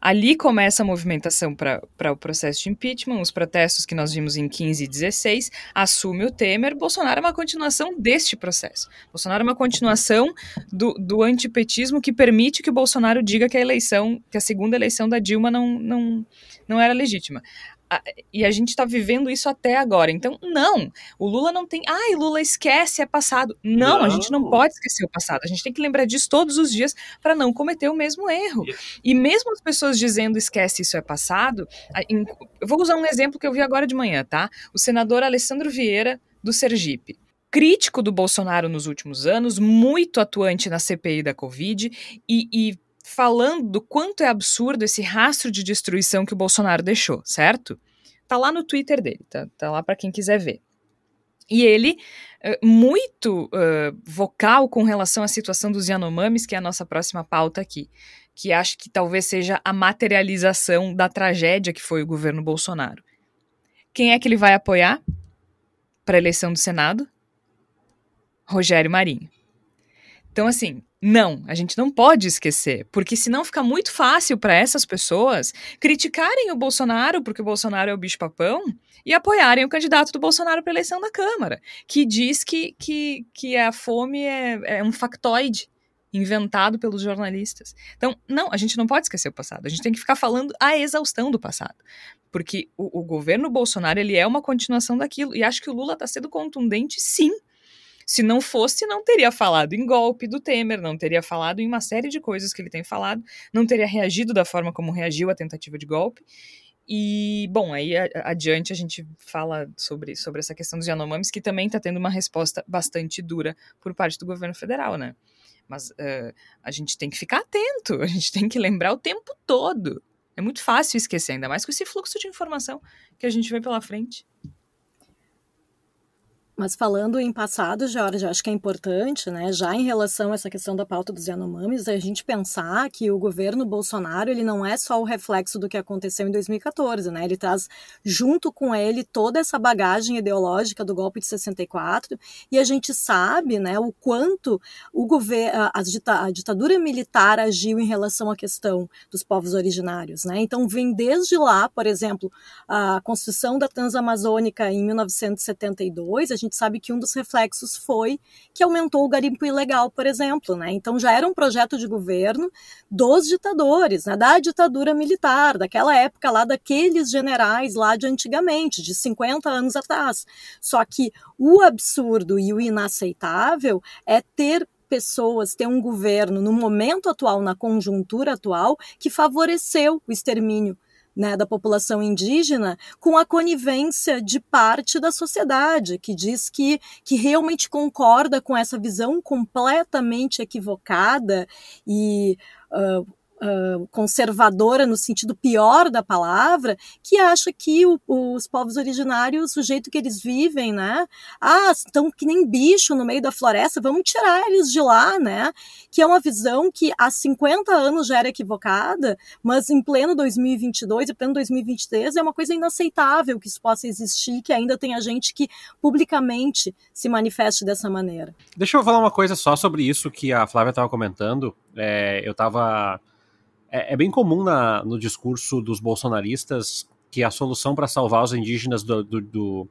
Ali começa a movimentação para o processo de impeachment, os protestos que nós vimos em 15 e 16, assume o Temer. Bolsonaro é uma continuação deste processo. Bolsonaro é uma continuação do, do antipetismo que permite que o Bolsonaro diga que a eleição, que a segunda eleição da Dilma não, não, não era legítima e a gente está vivendo isso até agora. Então, não, o Lula não tem. Ai, Lula esquece, é passado. Não, não, a gente não pode esquecer o passado. A gente tem que lembrar disso todos os dias para não cometer o mesmo erro. E mesmo as pessoas dizendo esquece, isso é passado. Eu vou usar um exemplo que eu vi agora de manhã, tá? O senador Alessandro Vieira, do Sergipe crítico do Bolsonaro nos últimos anos, muito atuante na CPI da Covid e, e falando do quanto é absurdo esse rastro de destruição que o Bolsonaro deixou, certo? Tá lá no Twitter dele, tá, tá lá para quem quiser ver. E ele, muito uh, vocal com relação à situação dos Yanomamis, que é a nossa próxima pauta aqui, que acho que talvez seja a materialização da tragédia que foi o governo Bolsonaro. Quem é que ele vai apoiar para a eleição do Senado? Rogério Marinho. Então, assim, não, a gente não pode esquecer, porque senão fica muito fácil para essas pessoas criticarem o Bolsonaro, porque o Bolsonaro é o bicho-papão, e apoiarem o candidato do Bolsonaro para eleição da Câmara, que diz que, que, que a fome é, é um factoide inventado pelos jornalistas. Então, não, a gente não pode esquecer o passado, a gente tem que ficar falando a exaustão do passado, porque o, o governo Bolsonaro ele é uma continuação daquilo, e acho que o Lula está sendo contundente, sim, se não fosse, não teria falado em golpe do Temer, não teria falado em uma série de coisas que ele tem falado, não teria reagido da forma como reagiu à tentativa de golpe. E, bom, aí adiante a gente fala sobre, sobre essa questão dos Yanomamis, que também está tendo uma resposta bastante dura por parte do governo federal, né? Mas uh, a gente tem que ficar atento, a gente tem que lembrar o tempo todo. É muito fácil esquecer, ainda mais com esse fluxo de informação que a gente vê pela frente. Mas falando em passado, Jorge, acho que é importante, né, já em relação a essa questão da pauta dos Yanomamis, a gente pensar que o governo Bolsonaro ele não é só o reflexo do que aconteceu em 2014, né? Ele traz junto com ele toda essa bagagem ideológica do golpe de 64 e a gente sabe, né, o quanto o governo, a, a ditadura militar agiu em relação à questão dos povos originários, né? Então vem desde lá, por exemplo, a construção da Transamazônica em 1972, a gente gente sabe que um dos reflexos foi que aumentou o garimpo ilegal, por exemplo. Né? Então já era um projeto de governo dos ditadores, né? da ditadura militar, daquela época lá, daqueles generais lá de antigamente, de 50 anos atrás. Só que o absurdo e o inaceitável é ter pessoas, ter um governo no momento atual, na conjuntura atual, que favoreceu o extermínio né, da população indígena com a conivência de parte da sociedade, que diz que, que realmente concorda com essa visão completamente equivocada e uh, conservadora no sentido pior da palavra, que acha que o, os povos originários, o jeito que eles vivem, né? Ah, estão que nem bicho no meio da floresta, vamos tirar eles de lá, né? Que é uma visão que há 50 anos já era equivocada, mas em pleno 2022 e pleno 2023 é uma coisa inaceitável que isso possa existir, que ainda tenha gente que publicamente se manifeste dessa maneira. Deixa eu falar uma coisa só sobre isso que a Flávia estava comentando. É, eu estava é, é bem comum na, no discurso dos bolsonaristas que a solução para salvar os indígenas do, do, do,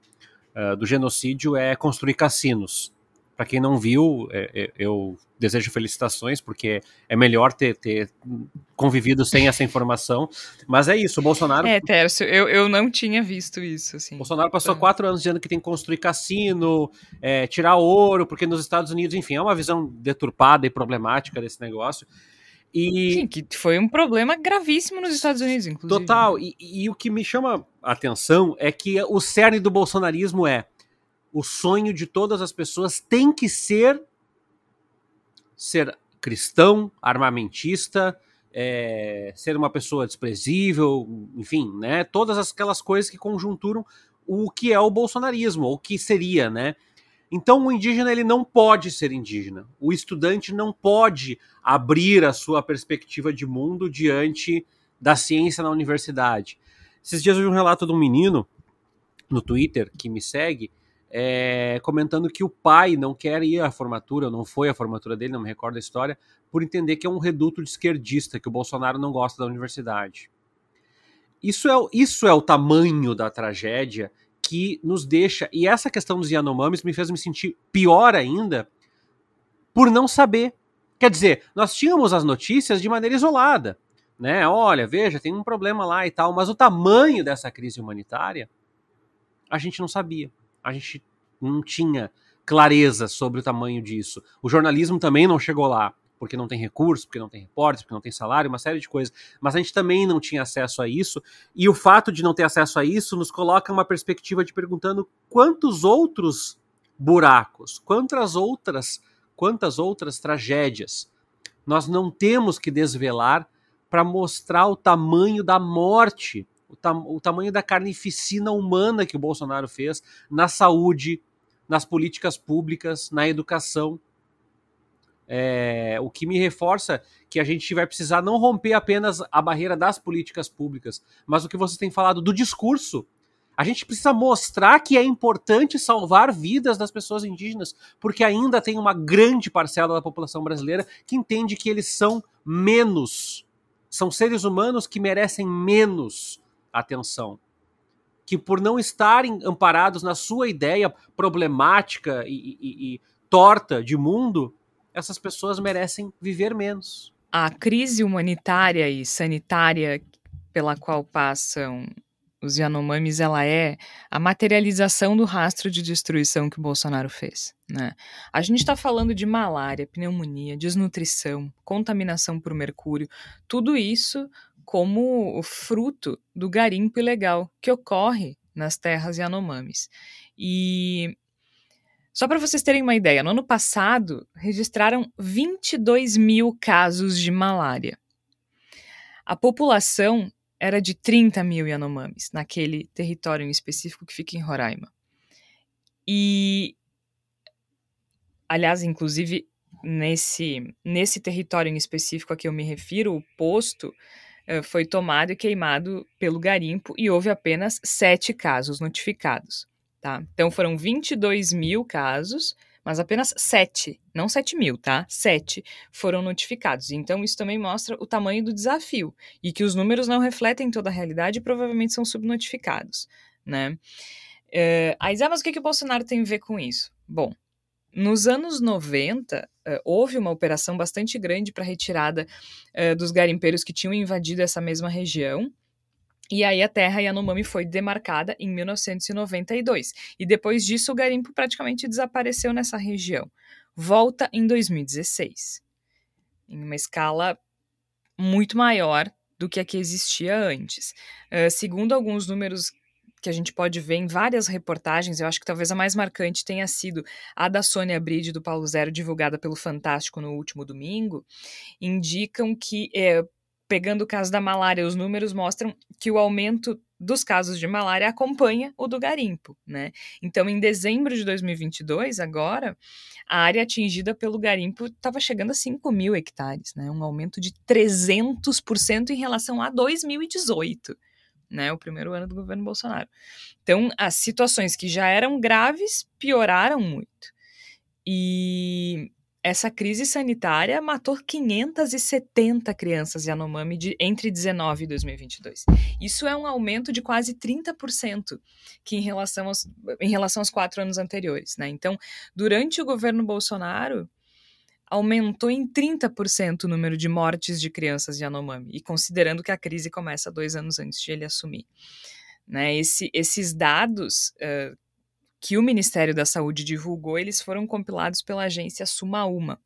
uh, do, genocídio é construir cassinos. Para quem não viu, é, é, eu desejo felicitações, porque é melhor ter, ter, convivido sem essa informação. Mas é isso, o Bolsonaro. É, Tércio, eu, eu não tinha visto isso. Assim. Bolsonaro passou quatro anos dizendo que tem que construir cassino, é, tirar ouro, porque nos Estados Unidos, enfim, é uma visão deturpada e problemática desse negócio. E... Sim, que foi um problema gravíssimo nos Estados Unidos, inclusive. Total. E, e, o que me chama a atenção é que o cerne do bolsonarismo é o sonho de todas as pessoas tem que ser ser cristão, armamentista, é, ser uma pessoa desprezível, enfim, né? Todas aquelas coisas que conjunturam o que é o bolsonarismo, ou o que seria, né? Então o indígena ele não pode ser indígena. O estudante não pode abrir a sua perspectiva de mundo diante da ciência na universidade. Esses dias eu vi um relato de um menino no Twitter que me segue é, comentando que o pai não quer ir à formatura, não foi à formatura dele, não me recordo a história, por entender que é um reduto de esquerdista, que o Bolsonaro não gosta da universidade. Isso é, isso é o tamanho da tragédia que nos deixa. E essa questão dos Yanomamis me fez me sentir pior ainda por não saber. Quer dizer, nós tínhamos as notícias de maneira isolada. Né? Olha, veja, tem um problema lá e tal, mas o tamanho dessa crise humanitária a gente não sabia. A gente não tinha clareza sobre o tamanho disso. O jornalismo também não chegou lá porque não tem recurso, porque não tem repórteres, porque não tem salário, uma série de coisas. Mas a gente também não tinha acesso a isso, e o fato de não ter acesso a isso nos coloca uma perspectiva de perguntando quantos outros buracos, quantas outras, quantas outras tragédias nós não temos que desvelar para mostrar o tamanho da morte, o, tam o tamanho da carnificina humana que o Bolsonaro fez na saúde, nas políticas públicas, na educação é, o que me reforça que a gente vai precisar não romper apenas a barreira das políticas públicas, mas o que você tem falado do discurso. A gente precisa mostrar que é importante salvar vidas das pessoas indígenas, porque ainda tem uma grande parcela da população brasileira que entende que eles são menos, são seres humanos que merecem menos atenção. Que por não estarem amparados na sua ideia problemática e, e, e torta de mundo, essas pessoas merecem viver menos. A crise humanitária e sanitária pela qual passam os Yanomamis, ela é a materialização do rastro de destruição que o Bolsonaro fez. Né? A gente está falando de malária, pneumonia, desnutrição, contaminação por mercúrio, tudo isso como fruto do garimpo ilegal que ocorre nas terras Yanomamis. E só para vocês terem uma ideia, no ano passado registraram 22 mil casos de malária. A população era de 30 mil Yanomamis, naquele território em específico que fica em Roraima. E aliás, inclusive, nesse, nesse território em específico a que eu me refiro, o posto uh, foi tomado e queimado pelo garimpo e houve apenas sete casos notificados. Tá? Então foram 22 mil casos, mas apenas sete, não 7 mil, tá? Sete foram notificados. Então isso também mostra o tamanho do desafio e que os números não refletem toda a realidade e provavelmente são subnotificados, né? Uh, aí, mas o que, que o Bolsonaro tem a ver com isso? Bom, nos anos 90, uh, eh, houve uma operação bastante grande para retirada uh, dos garimpeiros que tinham invadido essa mesma região. E aí a terra Yanomami foi demarcada em 1992. E depois disso o garimpo praticamente desapareceu nessa região. Volta em 2016. Em uma escala muito maior do que a que existia antes. Uh, segundo alguns números que a gente pode ver em várias reportagens, eu acho que talvez a mais marcante tenha sido a da Sônia Bride do Paulo Zero, divulgada pelo Fantástico no último domingo, indicam que, é, pegando o caso da malária, os números mostram que o aumento dos casos de malária acompanha o do garimpo, né? Então, em dezembro de 2022, agora, a área atingida pelo garimpo estava chegando a 5 mil hectares, né? Um aumento de 300% em relação a 2018 né, o primeiro ano do governo Bolsonaro. Então, as situações que já eram graves pioraram muito. E essa crise sanitária matou 570 crianças Yanomami de, entre 19 e 2022. Isso é um aumento de quase 30% que em relação aos, em relação aos quatro anos anteriores. Né? Então, durante o governo Bolsonaro, aumentou em 30% o número de mortes de crianças Yanomami, e considerando que a crise começa dois anos antes de ele assumir. Né, esse, esses dados uh, que o Ministério da Saúde divulgou, eles foram compilados pela agência Sumaúma,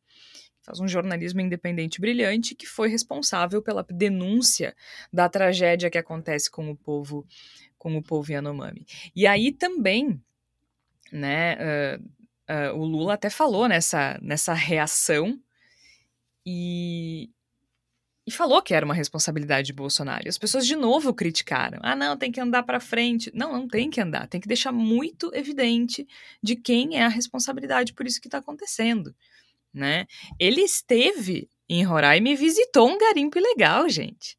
faz um jornalismo independente brilhante, que foi responsável pela denúncia da tragédia que acontece com o povo, com o povo Yanomami. E aí também, né, uh, Uh, o Lula até falou nessa, nessa reação e, e falou que era uma responsabilidade de Bolsonaro. E as pessoas de novo criticaram. Ah, não, tem que andar para frente. Não, não tem que andar. Tem que deixar muito evidente de quem é a responsabilidade por isso que está acontecendo. Né? Ele esteve em Roraima e visitou um garimpo ilegal, gente.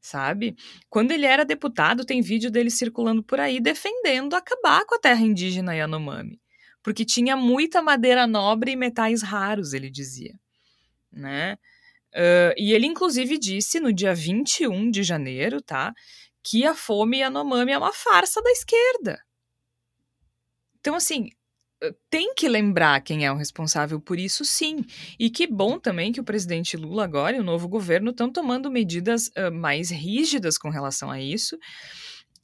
Sabe? Quando ele era deputado, tem vídeo dele circulando por aí defendendo acabar com a terra indígena Yanomami porque tinha muita madeira nobre e metais raros, ele dizia. Né? Uh, e ele, inclusive, disse no dia 21 de janeiro, tá? Que a fome Yanomami é uma farsa da esquerda. Então, assim, tem que lembrar quem é o responsável por isso, sim. E que bom também que o presidente Lula agora e o novo governo estão tomando medidas uh, mais rígidas com relação a isso.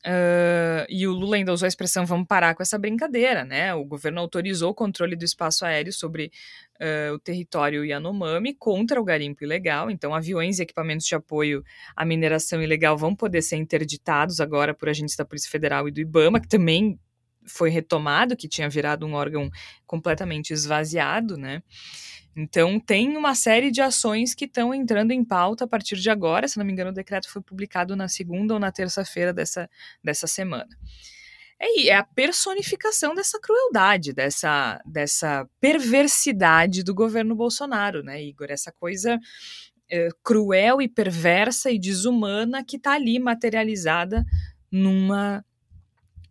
Uh, e o Lula ainda usou a expressão vamos parar com essa brincadeira, né? O governo autorizou o controle do espaço aéreo sobre uh, o território Yanomami contra o garimpo ilegal. Então, aviões e equipamentos de apoio à mineração ilegal vão poder ser interditados agora por agentes da Polícia Federal e do IBAMA, que também foi retomado, que tinha virado um órgão completamente esvaziado, né? Então, tem uma série de ações que estão entrando em pauta a partir de agora. Se não me engano, o decreto foi publicado na segunda ou na terça-feira dessa, dessa semana. É, é a personificação dessa crueldade, dessa, dessa perversidade do governo Bolsonaro, né, Igor? Essa coisa é, cruel e perversa e desumana que está ali materializada numa,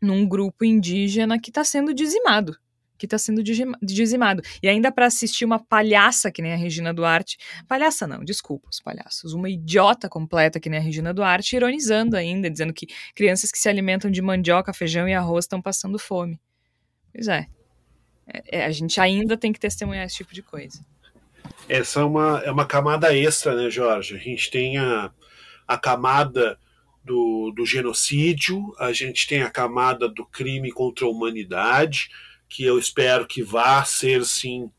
num grupo indígena que está sendo dizimado que está sendo dizimado. E ainda para assistir uma palhaça que nem a Regina Duarte. Palhaça não, desculpa os palhaços. Uma idiota completa que nem a Regina Duarte, ironizando ainda, dizendo que crianças que se alimentam de mandioca, feijão e arroz estão passando fome. Pois é. é. é. A gente ainda tem que testemunhar esse tipo de coisa. Essa é uma, é uma camada extra, né, Jorge? A gente tem a, a camada do, do genocídio, a gente tem a camada do crime contra a humanidade, que eu espero que vá ser sim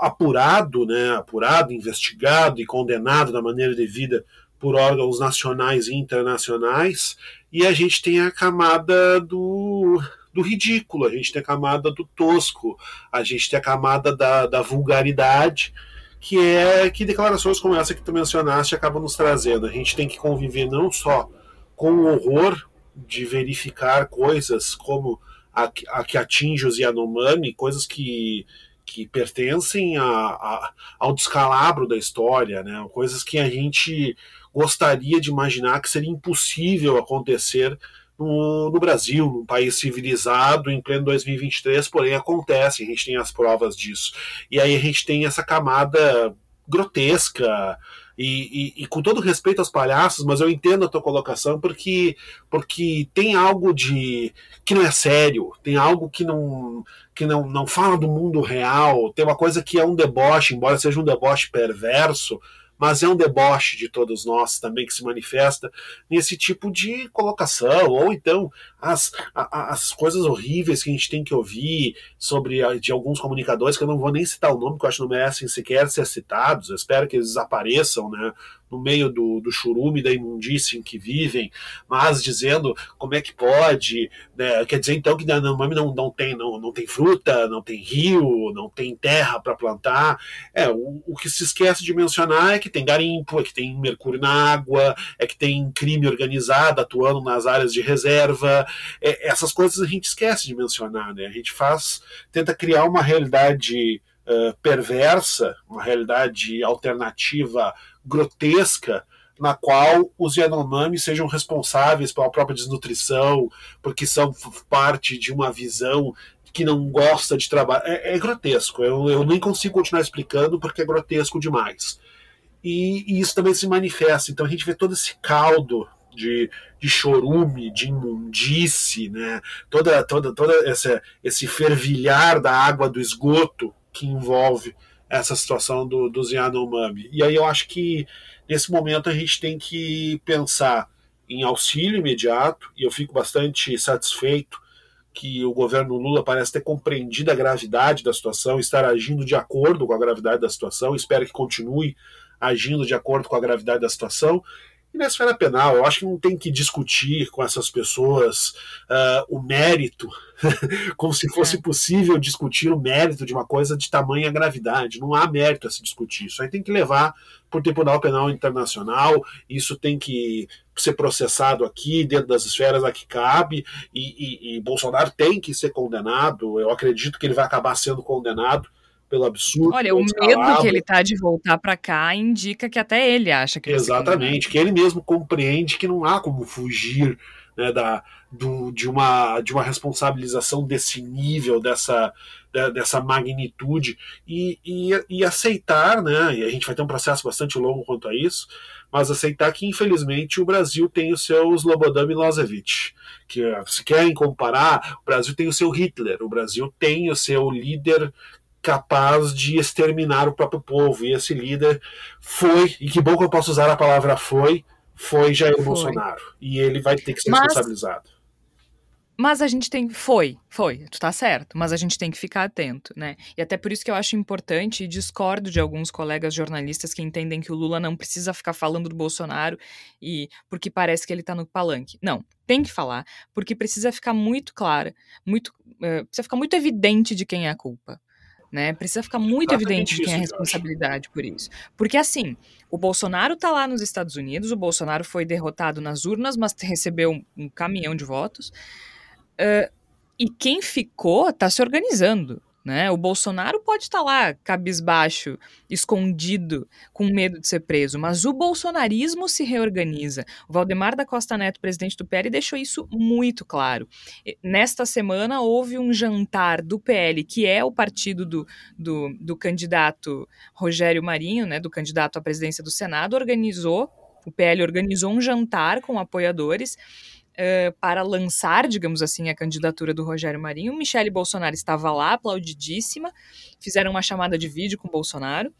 apurado, né, apurado, investigado e condenado da maneira devida por órgãos nacionais e internacionais, e a gente tem a camada do, do ridículo, a gente tem a camada do tosco, a gente tem a camada da, da vulgaridade, que é que declarações como essa que tu mencionaste acabam nos trazendo. A gente tem que conviver não só com o horror de verificar coisas como a, a que atinge os Yanomami, coisas que, que pertencem a, a, ao descalabro da história, né? coisas que a gente gostaria de imaginar que seria impossível acontecer no, no, Brasil, num país civilizado, em pleno 2023, porém acontece, a gente tem as provas disso. E aí a gente tem essa camada grotesca, e, e, e, com todo respeito aos palhaços, mas eu entendo a tua colocação porque, porque tem algo de que não é sério, tem algo que não que não, não fala do mundo real, tem uma coisa que é um deboche, embora seja um deboche perverso, mas é um deboche de todos nós também que se manifesta nesse tipo de colocação, ou então as, as coisas horríveis que a gente tem que ouvir sobre de alguns comunicadores, que eu não vou nem citar o nome, porque eu acho que não merecem sequer ser citados, eu espero que eles desapareçam, né? No meio do, do churume, da imundícia em que vivem, mas dizendo como é que pode, né? quer dizer então que Yanomami não, não, tem, não, não tem fruta, não tem rio, não tem terra para plantar. É, o, o que se esquece de mencionar é que tem garimpo, é que tem mercúrio na água, é que tem crime organizado atuando nas áreas de reserva. É, essas coisas a gente esquece de mencionar, né? A gente faz, tenta criar uma realidade uh, perversa, uma realidade alternativa grotesca na qual os Yanomami sejam responsáveis pela própria desnutrição, porque são parte de uma visão que não gosta de trabalhar. É, é grotesco, eu, eu, nem consigo continuar explicando porque é grotesco demais. E, e, isso também se manifesta. Então a gente vê todo esse caldo de, de chorume, de imundice, né? toda, toda, toda essa, esse fervilhar da água do esgoto que envolve essa situação do, dos Yanomami. E aí eu acho que nesse momento a gente tem que pensar em auxílio imediato, e eu fico bastante satisfeito que o governo Lula parece ter compreendido a gravidade da situação, estar agindo de acordo com a gravidade da situação, espero que continue agindo de acordo com a gravidade da situação, e na esfera penal, eu acho que não tem que discutir com essas pessoas uh, o mérito, como se fosse é. possível discutir o mérito de uma coisa de tamanha gravidade. Não há mérito a se discutir. Isso aí tem que levar por Tribunal Penal Internacional, isso tem que ser processado aqui, dentro das esferas a que cabe, e, e, e Bolsonaro tem que ser condenado. Eu acredito que ele vai acabar sendo condenado pelo absurdo. Olha, o medo que ele tá de voltar para cá indica que até ele acha que Exatamente, que ele mesmo compreende que não há como fugir né, da, do, de, uma, de uma responsabilização desse nível, dessa, dessa magnitude, e, e, e, aceitar, né, e a gente vai ter um processo bastante longo quanto a isso, mas aceitar que, infelizmente, o Brasil tem o seu Slobodan Milosevic, que se querem comparar, o Brasil tem o seu Hitler, o Brasil tem o seu líder capaz de exterminar o próprio povo. E esse líder foi, e que bom que eu posso usar a palavra foi, foi Jair foi. Bolsonaro. E ele vai ter que ser mas, responsabilizado. Mas a gente tem. Foi, foi, tu tá certo. Mas a gente tem que ficar atento, né? E até por isso que eu acho importante e discordo de alguns colegas jornalistas que entendem que o Lula não precisa ficar falando do Bolsonaro e porque parece que ele tá no palanque. Não, tem que falar, porque precisa ficar muito clara, muito. Uh, precisa ficar muito evidente de quem é a culpa né? Precisa ficar muito Exatamente evidente de quem é a responsabilidade por isso. Porque assim, o Bolsonaro tá lá nos Estados Unidos, o Bolsonaro foi derrotado nas urnas, mas recebeu um, um caminhão de votos. Uh, e quem ficou tá se organizando. Né? O Bolsonaro pode estar tá lá, cabisbaixo, escondido, com medo de ser preso, mas o bolsonarismo se reorganiza. O Valdemar da Costa Neto, presidente do PL, deixou isso muito claro. Nesta semana houve um jantar do PL, que é o partido do, do, do candidato Rogério Marinho, né, do candidato à presidência do Senado, organizou, o PL organizou um jantar com apoiadores uh, para lançar, digamos assim, a candidatura do Rogério Marinho. Michele Bolsonaro estava lá, aplaudidíssima, fizeram uma chamada de vídeo com Bolsonaro.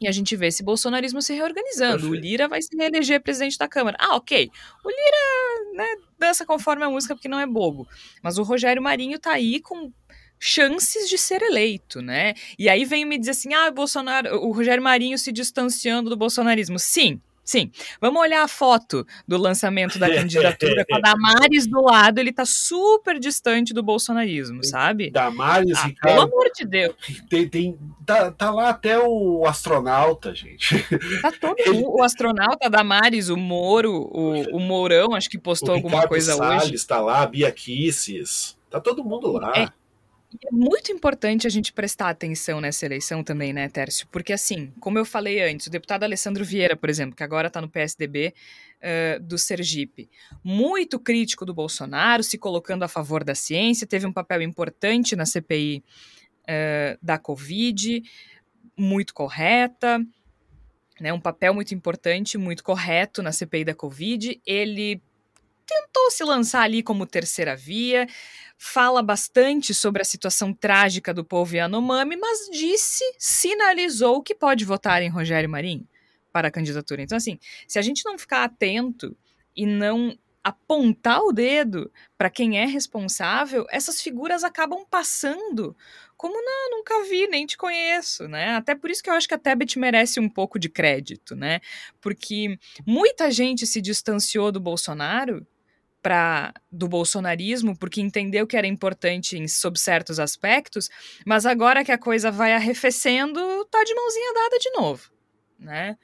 E a gente vê esse bolsonarismo se reorganizando. O Lira vai se reeleger presidente da Câmara. Ah, ok. O Lira né, dança conforme a música porque não é bobo. Mas o Rogério Marinho tá aí com chances de ser eleito, né? E aí vem me dizer assim: ah, o Bolsonaro, o Rogério Marinho se distanciando do bolsonarismo. Sim, Sim. Vamos olhar a foto do lançamento da candidatura com a Damares do lado, ele tá super distante do bolsonarismo, sabe? Damares, ah, Ricardo, Pelo amor de Deus. Tem, tem, tá, tá lá até o astronauta, gente. Tá todo ele... o astronauta, Damares, o Moro, o, o Mourão, acho que postou alguma coisa Salles hoje. está lá, a Bia Kisses. Tá todo mundo lá. É, é muito importante a gente prestar atenção nessa eleição também, né, Tércio? Porque, assim, como eu falei antes, o deputado Alessandro Vieira, por exemplo, que agora está no PSDB uh, do Sergipe, muito crítico do Bolsonaro, se colocando a favor da ciência, teve um papel importante na CPI uh, da Covid, muito correta, né, um papel muito importante, muito correto na CPI da Covid. Ele tentou se lançar ali como terceira via, fala bastante sobre a situação trágica do povo Yanomami, mas disse, sinalizou que pode votar em Rogério Marinho para a candidatura. Então, assim, se a gente não ficar atento e não apontar o dedo para quem é responsável, essas figuras acabam passando como não, nunca vi, nem te conheço, né? Até por isso que eu acho que a Tebet merece um pouco de crédito, né? Porque muita gente se distanciou do Bolsonaro para do bolsonarismo porque entendeu que era importante em, sob certos aspectos, mas agora que a coisa vai arrefecendo, tá de mãozinha dada de novo, né?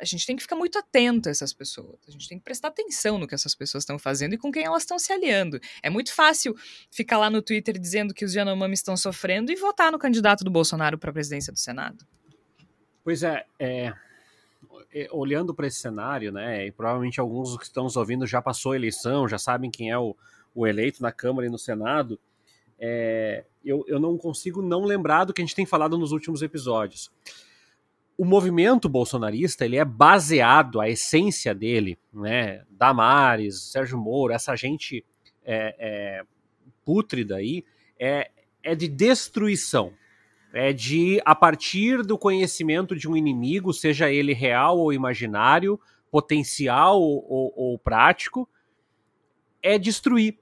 A gente tem que ficar muito atento a essas pessoas. A gente tem que prestar atenção no que essas pessoas estão fazendo e com quem elas estão se aliando. É muito fácil ficar lá no Twitter dizendo que os Yanomami estão sofrendo e votar no candidato do Bolsonaro para a presidência do Senado. Pois é, é olhando para esse cenário, né, e provavelmente alguns que estão nos ouvindo já passou a eleição, já sabem quem é o, o eleito na Câmara e no Senado, é, eu, eu não consigo não lembrar do que a gente tem falado nos últimos episódios. O movimento bolsonarista ele é baseado, a essência dele, né, Damares, Sérgio Moro, essa gente é, é, pútrida aí, é, é de destruição é de, a partir do conhecimento de um inimigo, seja ele real ou imaginário, potencial ou, ou, ou prático, é destruir.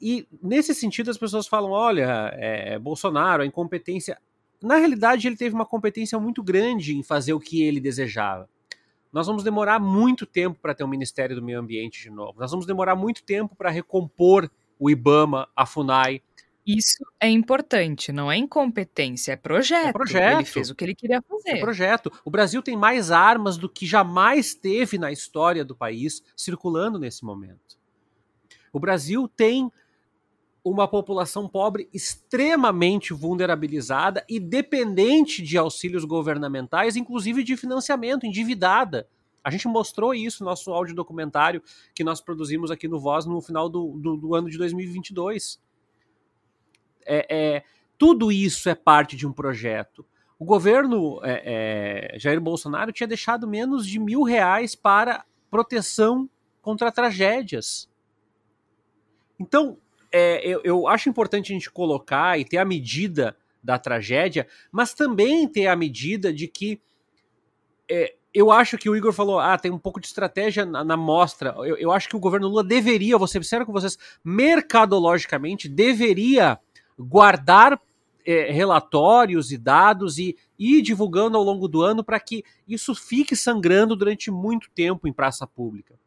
E nesse sentido as pessoas falam: olha, é, Bolsonaro, a incompetência. Na realidade, ele teve uma competência muito grande em fazer o que ele desejava. Nós vamos demorar muito tempo para ter um Ministério do Meio Ambiente de novo. Nós vamos demorar muito tempo para recompor o IBAMA, a FUNAI. Isso é importante, não é incompetência, é projeto. É projeto. Ele fez o que ele queria fazer. É projeto. O Brasil tem mais armas do que jamais teve na história do país circulando nesse momento. O Brasil tem uma população pobre extremamente vulnerabilizada e dependente de auxílios governamentais, inclusive de financiamento, endividada. A gente mostrou isso no nosso áudio documentário que nós produzimos aqui no Voz no final do, do, do ano de 2022 é, é, tudo isso é parte de um projeto. O governo é, é, Jair Bolsonaro tinha deixado menos de mil reais para proteção contra tragédias. Então, é, eu, eu acho importante a gente colocar e ter a medida da tragédia, mas também ter a medida de que é, eu acho que o Igor falou, ah, tem um pouco de estratégia na, na mostra. Eu, eu, acho que o governo Lula deveria, ser sincero com vocês, mercadologicamente deveria guardar é, relatórios e dados e ir divulgando ao longo do ano para que isso fique sangrando durante muito tempo em praça pública.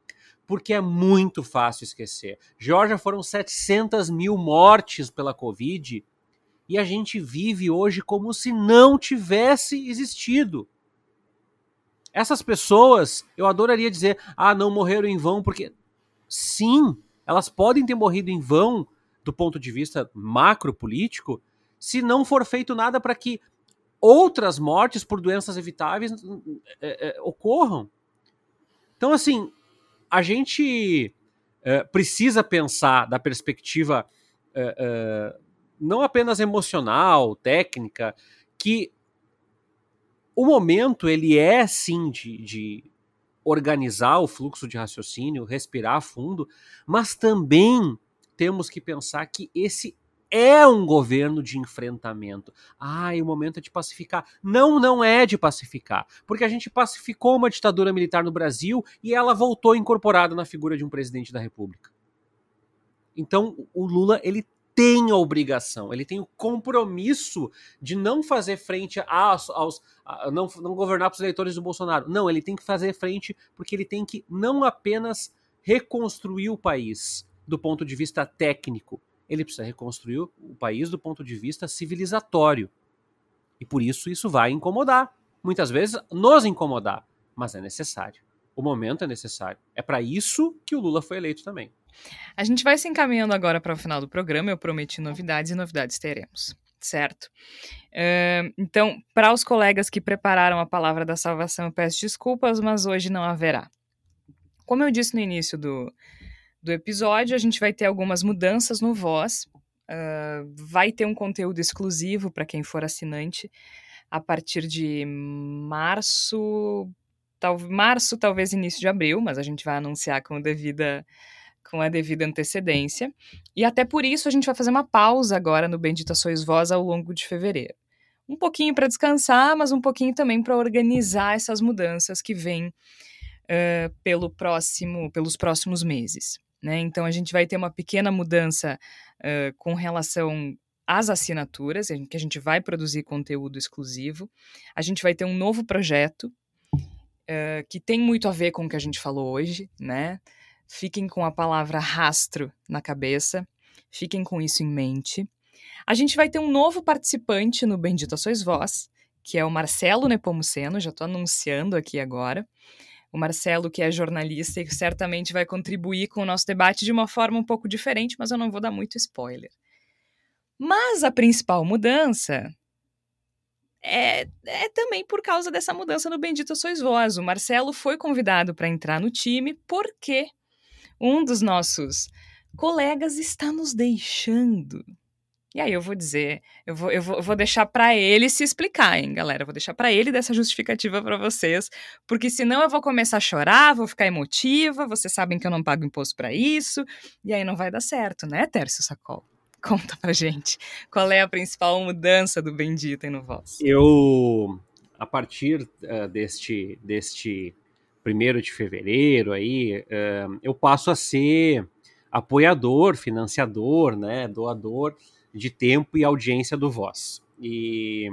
Porque é muito fácil esquecer. Georgia foram 700 mil mortes pela Covid e a gente vive hoje como se não tivesse existido. Essas pessoas, eu adoraria dizer, ah, não morreram em vão, porque sim, elas podem ter morrido em vão do ponto de vista macro político, se não for feito nada para que outras mortes por doenças evitáveis é, é, ocorram. Então, assim, a gente é, precisa pensar da perspectiva não apenas emocional, técnica, que o momento ele é sim de, de organizar o fluxo de raciocínio, respirar fundo, mas também temos que pensar que esse é um governo de enfrentamento. Ah, o momento é de pacificar. Não, não é de pacificar. Porque a gente pacificou uma ditadura militar no Brasil e ela voltou incorporada na figura de um presidente da República. Então, o Lula, ele tem a obrigação, ele tem o compromisso de não fazer frente aos, aos a, não, não governar para os eleitores do Bolsonaro. Não, ele tem que fazer frente porque ele tem que não apenas reconstruir o país, do ponto de vista técnico. Ele precisa reconstruir o país do ponto de vista civilizatório. E por isso isso vai incomodar. Muitas vezes nos incomodar, mas é necessário. O momento é necessário. É para isso que o Lula foi eleito também. A gente vai se encaminhando agora para o final do programa. Eu prometi novidades e novidades teremos, certo? Uh, então, para os colegas que prepararam a palavra da salvação, eu peço desculpas, mas hoje não haverá. Como eu disse no início do, do episódio, a gente vai ter algumas mudanças no Voz. Uh, vai ter um conteúdo exclusivo para quem for assinante a partir de março, tal, março, talvez início de abril, mas a gente vai anunciar com, devida, com a devida antecedência. E até por isso a gente vai fazer uma pausa agora no Bendita Sois Voz ao longo de fevereiro. Um pouquinho para descansar, mas um pouquinho também para organizar essas mudanças que vêm uh, pelo próximo, pelos próximos meses. Né? Então a gente vai ter uma pequena mudança uh, com relação às assinaturas, que a gente vai produzir conteúdo exclusivo. A gente vai ter um novo projeto uh, que tem muito a ver com o que a gente falou hoje, né? Fiquem com a palavra rastro na cabeça, fiquem com isso em mente. A gente vai ter um novo participante no Bendita Sois Vós, que é o Marcelo Nepomuceno, já estou anunciando aqui agora. O Marcelo, que é jornalista e que certamente vai contribuir com o nosso debate de uma forma um pouco diferente, mas eu não vou dar muito spoiler. Mas a principal mudança é, é também por causa dessa mudança no Bendito Sois Vós. O Marcelo foi convidado para entrar no time porque um dos nossos colegas está nos deixando. E aí eu vou dizer, eu vou, eu vou, eu vou deixar para ele se explicar, hein, galera? Eu vou deixar para ele dessa justificativa para vocês, porque senão eu vou começar a chorar, vou ficar emotiva. Vocês sabem que eu não pago imposto para isso, e aí não vai dar certo, né, Tércio Sacol? Conta pra gente. Qual é a principal mudança do Bendito aí no Voz? Eu, a partir uh, deste, deste primeiro de fevereiro aí, uh, eu passo a ser apoiador, financiador, né, doador de tempo e audiência do Voz. E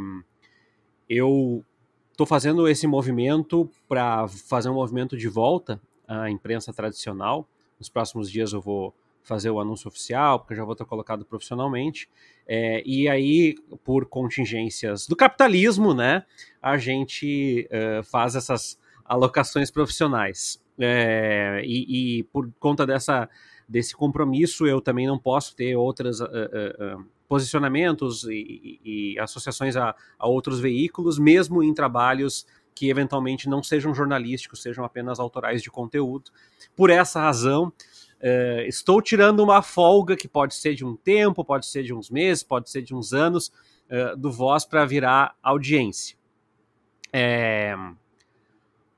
eu estou fazendo esse movimento para fazer um movimento de volta à imprensa tradicional. Nos próximos dias eu vou fazer o anúncio oficial, porque eu já vou estar colocado profissionalmente. É, e aí, por contingências do capitalismo, né, a gente uh, faz essas alocações profissionais. É, e, e, por conta dessa, desse compromisso, eu também não posso ter outros uh, uh, posicionamentos e, e associações a, a outros veículos, mesmo em trabalhos que eventualmente não sejam jornalísticos, sejam apenas autorais de conteúdo. Por essa razão, Uh, estou tirando uma folga que pode ser de um tempo, pode ser de uns meses, pode ser de uns anos, uh, do Voz para virar audiência. É,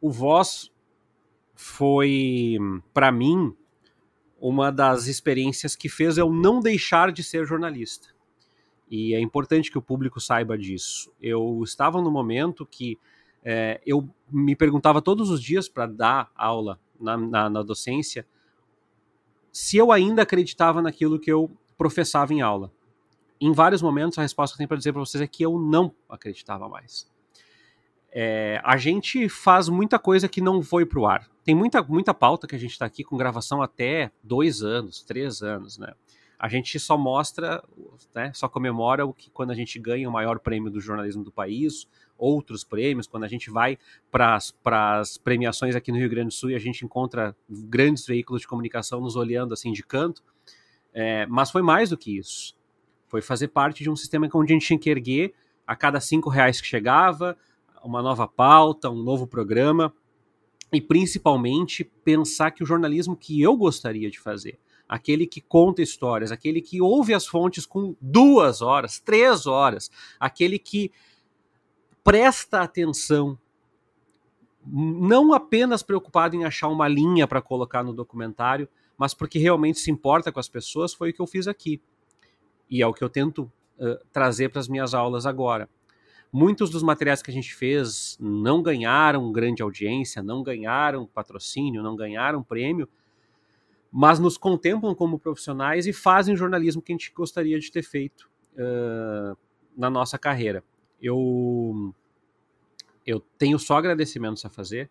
o Voz foi, para mim, uma das experiências que fez eu não deixar de ser jornalista. E é importante que o público saiba disso. Eu estava no momento que é, eu me perguntava todos os dias para dar aula na, na, na docência se eu ainda acreditava naquilo que eu professava em aula. Em vários momentos, a resposta que eu tenho para dizer para vocês é que eu não acreditava mais. É, a gente faz muita coisa que não foi para o ar. Tem muita, muita pauta que a gente está aqui com gravação até dois anos, três anos, né? A gente só mostra, né, só comemora o que quando a gente ganha o maior prêmio do jornalismo do país, outros prêmios, quando a gente vai para as premiações aqui no Rio Grande do Sul e a gente encontra grandes veículos de comunicação nos olhando assim de canto, é, mas foi mais do que isso. Foi fazer parte de um sistema onde a gente tinha que erguer a cada cinco reais que chegava, uma nova pauta, um novo programa, e principalmente pensar que o jornalismo que eu gostaria de fazer, aquele que conta histórias, aquele que ouve as fontes com duas horas, três horas, aquele que presta atenção, não apenas preocupado em achar uma linha para colocar no documentário, mas porque realmente se importa com as pessoas, foi o que eu fiz aqui. E é o que eu tento uh, trazer para as minhas aulas agora. Muitos dos materiais que a gente fez não ganharam grande audiência, não ganharam patrocínio, não ganharam prêmio, mas nos contemplam como profissionais e fazem o jornalismo que a gente gostaria de ter feito uh, na nossa carreira eu, eu tenho só agradecimentos a fazer.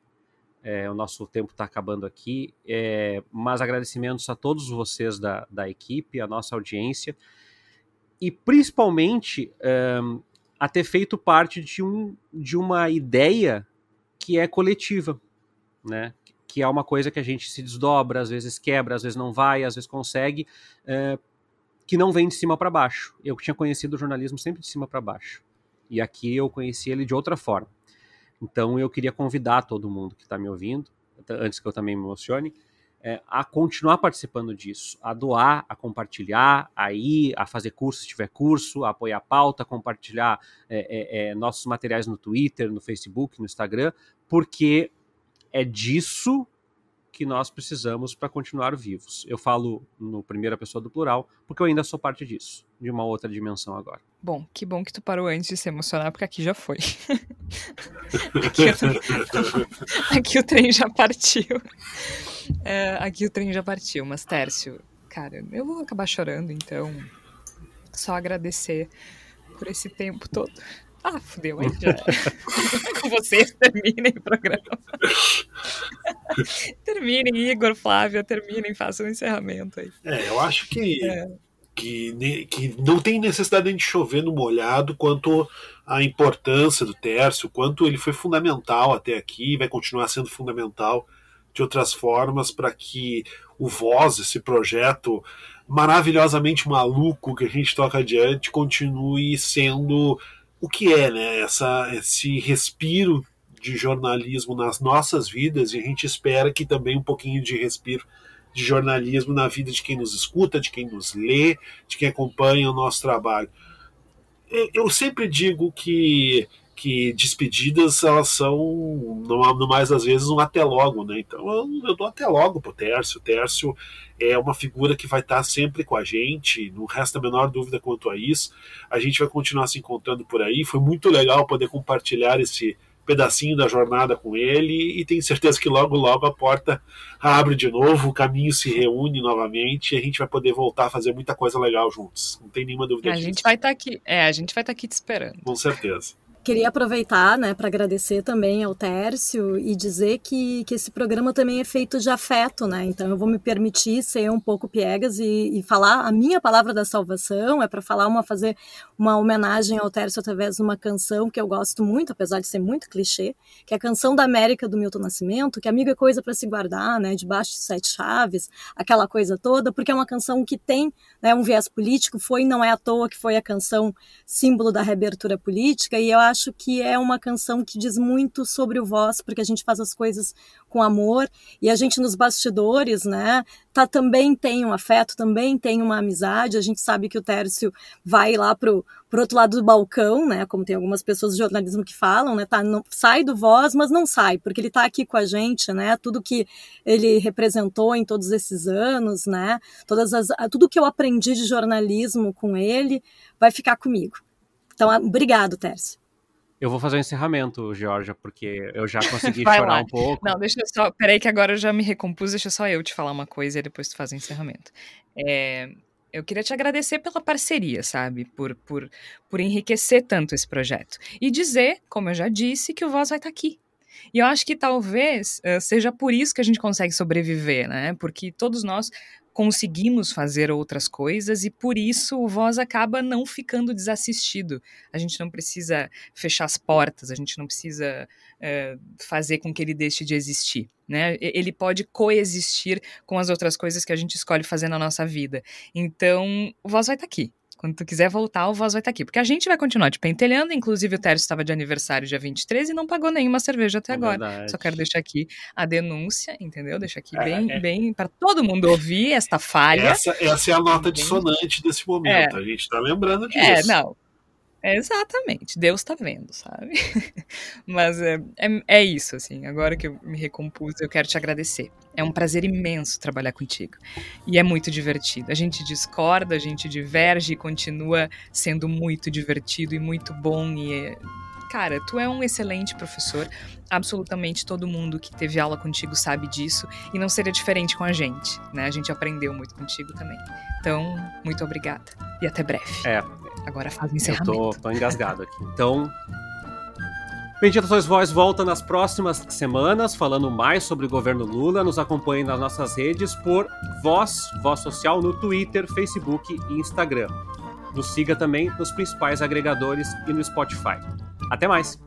É, o nosso tempo está acabando aqui, é, mas agradecimentos a todos vocês da, da equipe, a nossa audiência, e principalmente a ter feito parte de, um, de uma ideia que é coletiva, né? que é uma coisa que a gente se desdobra, às vezes quebra, às vezes não vai, às vezes consegue, é, que não vem de cima para baixo. Eu tinha conhecido o jornalismo sempre de cima para baixo. E aqui eu conheci ele de outra forma. Então eu queria convidar todo mundo que está me ouvindo, antes que eu também me emocione, é, a continuar participando disso, a doar, a compartilhar, a ir, a fazer curso se tiver curso, a apoiar a pauta, a compartilhar é, é, é, nossos materiais no Twitter, no Facebook, no Instagram, porque é disso que nós precisamos para continuar vivos. Eu falo no primeira pessoa do plural, porque eu ainda sou parte disso, de uma outra dimensão agora. Bom, que bom que tu parou antes de se emocionar, porque aqui já foi. aqui, tô... aqui, o trem já partiu. É, aqui o trem já partiu, mas Tércio, cara, eu vou acabar chorando, então só agradecer por esse tempo todo. Ah, fudeu, aí já. Vocês terminem o programa. terminem, Igor, Flávia, terminem, façam o um encerramento aí. É, eu acho que, é. que, que não tem necessidade de chover no molhado quanto a importância do Tércio, quanto ele foi fundamental até aqui vai continuar sendo fundamental de outras formas para que o Voz, esse projeto maravilhosamente maluco que a gente toca adiante, continue sendo o que é né, essa, esse respiro de jornalismo nas nossas vidas e a gente espera que também um pouquinho de respiro de jornalismo na vida de quem nos escuta, de quem nos lê, de quem acompanha o nosso trabalho. Eu sempre digo que que despedidas elas são, no, mais das vezes, um até logo, né? Então eu, eu dou até logo pro Tércio. O Tércio é uma figura que vai estar sempre com a gente, não resta a menor dúvida quanto a isso. A gente vai continuar se encontrando por aí. Foi muito legal poder compartilhar esse pedacinho da jornada com ele e tenho certeza que logo logo a porta abre de novo, o caminho se reúne novamente e a gente vai poder voltar a fazer muita coisa legal juntos. Não tem nenhuma dúvida a disso. A gente vai estar tá aqui, é, a gente vai estar tá aqui te esperando. Com certeza. Queria aproveitar né, para agradecer também ao Tércio e dizer que, que esse programa também é feito de afeto, né? Então eu vou me permitir ser um pouco piegas e, e falar a minha palavra da salvação, é para falar uma fazer uma homenagem ao Tércio através de uma canção que eu gosto muito, apesar de ser muito clichê, que é a canção da América do Milton Nascimento, que amigo é coisa para se guardar, né? Debaixo de sete chaves, aquela coisa toda, porque é uma canção que tem né, um viés político, foi não é à toa que foi a canção símbolo da reabertura política, e eu acho acho que é uma canção que diz muito sobre o voz, porque a gente faz as coisas com amor e a gente nos bastidores, né, tá também tem um afeto, também tem uma amizade. A gente sabe que o Tércio vai lá pro, pro outro lado do balcão, né, como tem algumas pessoas de jornalismo que falam, né, tá, não, sai do voz, mas não sai, porque ele tá aqui com a gente, né, tudo que ele representou em todos esses anos, né, todas as, tudo que eu aprendi de jornalismo com ele vai ficar comigo. Então, obrigado, Tércio. Eu vou fazer o um encerramento, Georgia, porque eu já consegui chorar lá. um pouco. Não, deixa eu só. Peraí, que agora eu já me recompus, deixa só eu te falar uma coisa e depois tu faz o encerramento. É, eu queria te agradecer pela parceria, sabe? Por, por, por enriquecer tanto esse projeto. E dizer, como eu já disse, que o Voz vai estar tá aqui. E eu acho que talvez uh, seja por isso que a gente consegue sobreviver, né? Porque todos nós conseguimos fazer outras coisas e por isso o Voz acaba não ficando desassistido. A gente não precisa fechar as portas, a gente não precisa é, fazer com que ele deixe de existir. Né? Ele pode coexistir com as outras coisas que a gente escolhe fazer na nossa vida. Então, o Voz vai estar tá aqui. Quando tu quiser voltar, o Voz vai estar tá aqui. Porque a gente vai continuar te pentelhando. Inclusive, o Tércio estava de aniversário dia 23 e não pagou nenhuma cerveja até é agora. Verdade. Só quero deixar aqui a denúncia, entendeu? Deixar aqui é, bem, é. bem para todo mundo ouvir esta falha. Essa, essa é a nota dissonante desse momento. É. A gente está lembrando disso. É, não. Exatamente, Deus tá vendo, sabe? Mas é, é, é, isso, assim. Agora que eu me recompus, eu quero te agradecer. É um prazer imenso trabalhar contigo. E é muito divertido. A gente discorda, a gente diverge e continua sendo muito divertido e muito bom. E, é... cara, tu é um excelente professor. Absolutamente todo mundo que teve aula contigo sabe disso. E não seria diferente com a gente, né? A gente aprendeu muito contigo também. Então, muito obrigada. E até breve. É, Agora faz o encerramento. Eu tô, tô engasgado aqui. Então, Bendita Sois Voz volta nas próximas semanas falando mais sobre o governo Lula. Nos acompanhe nas nossas redes por Voz, Voz Social no Twitter, Facebook e Instagram. Nos siga também nos principais agregadores e no Spotify. Até mais!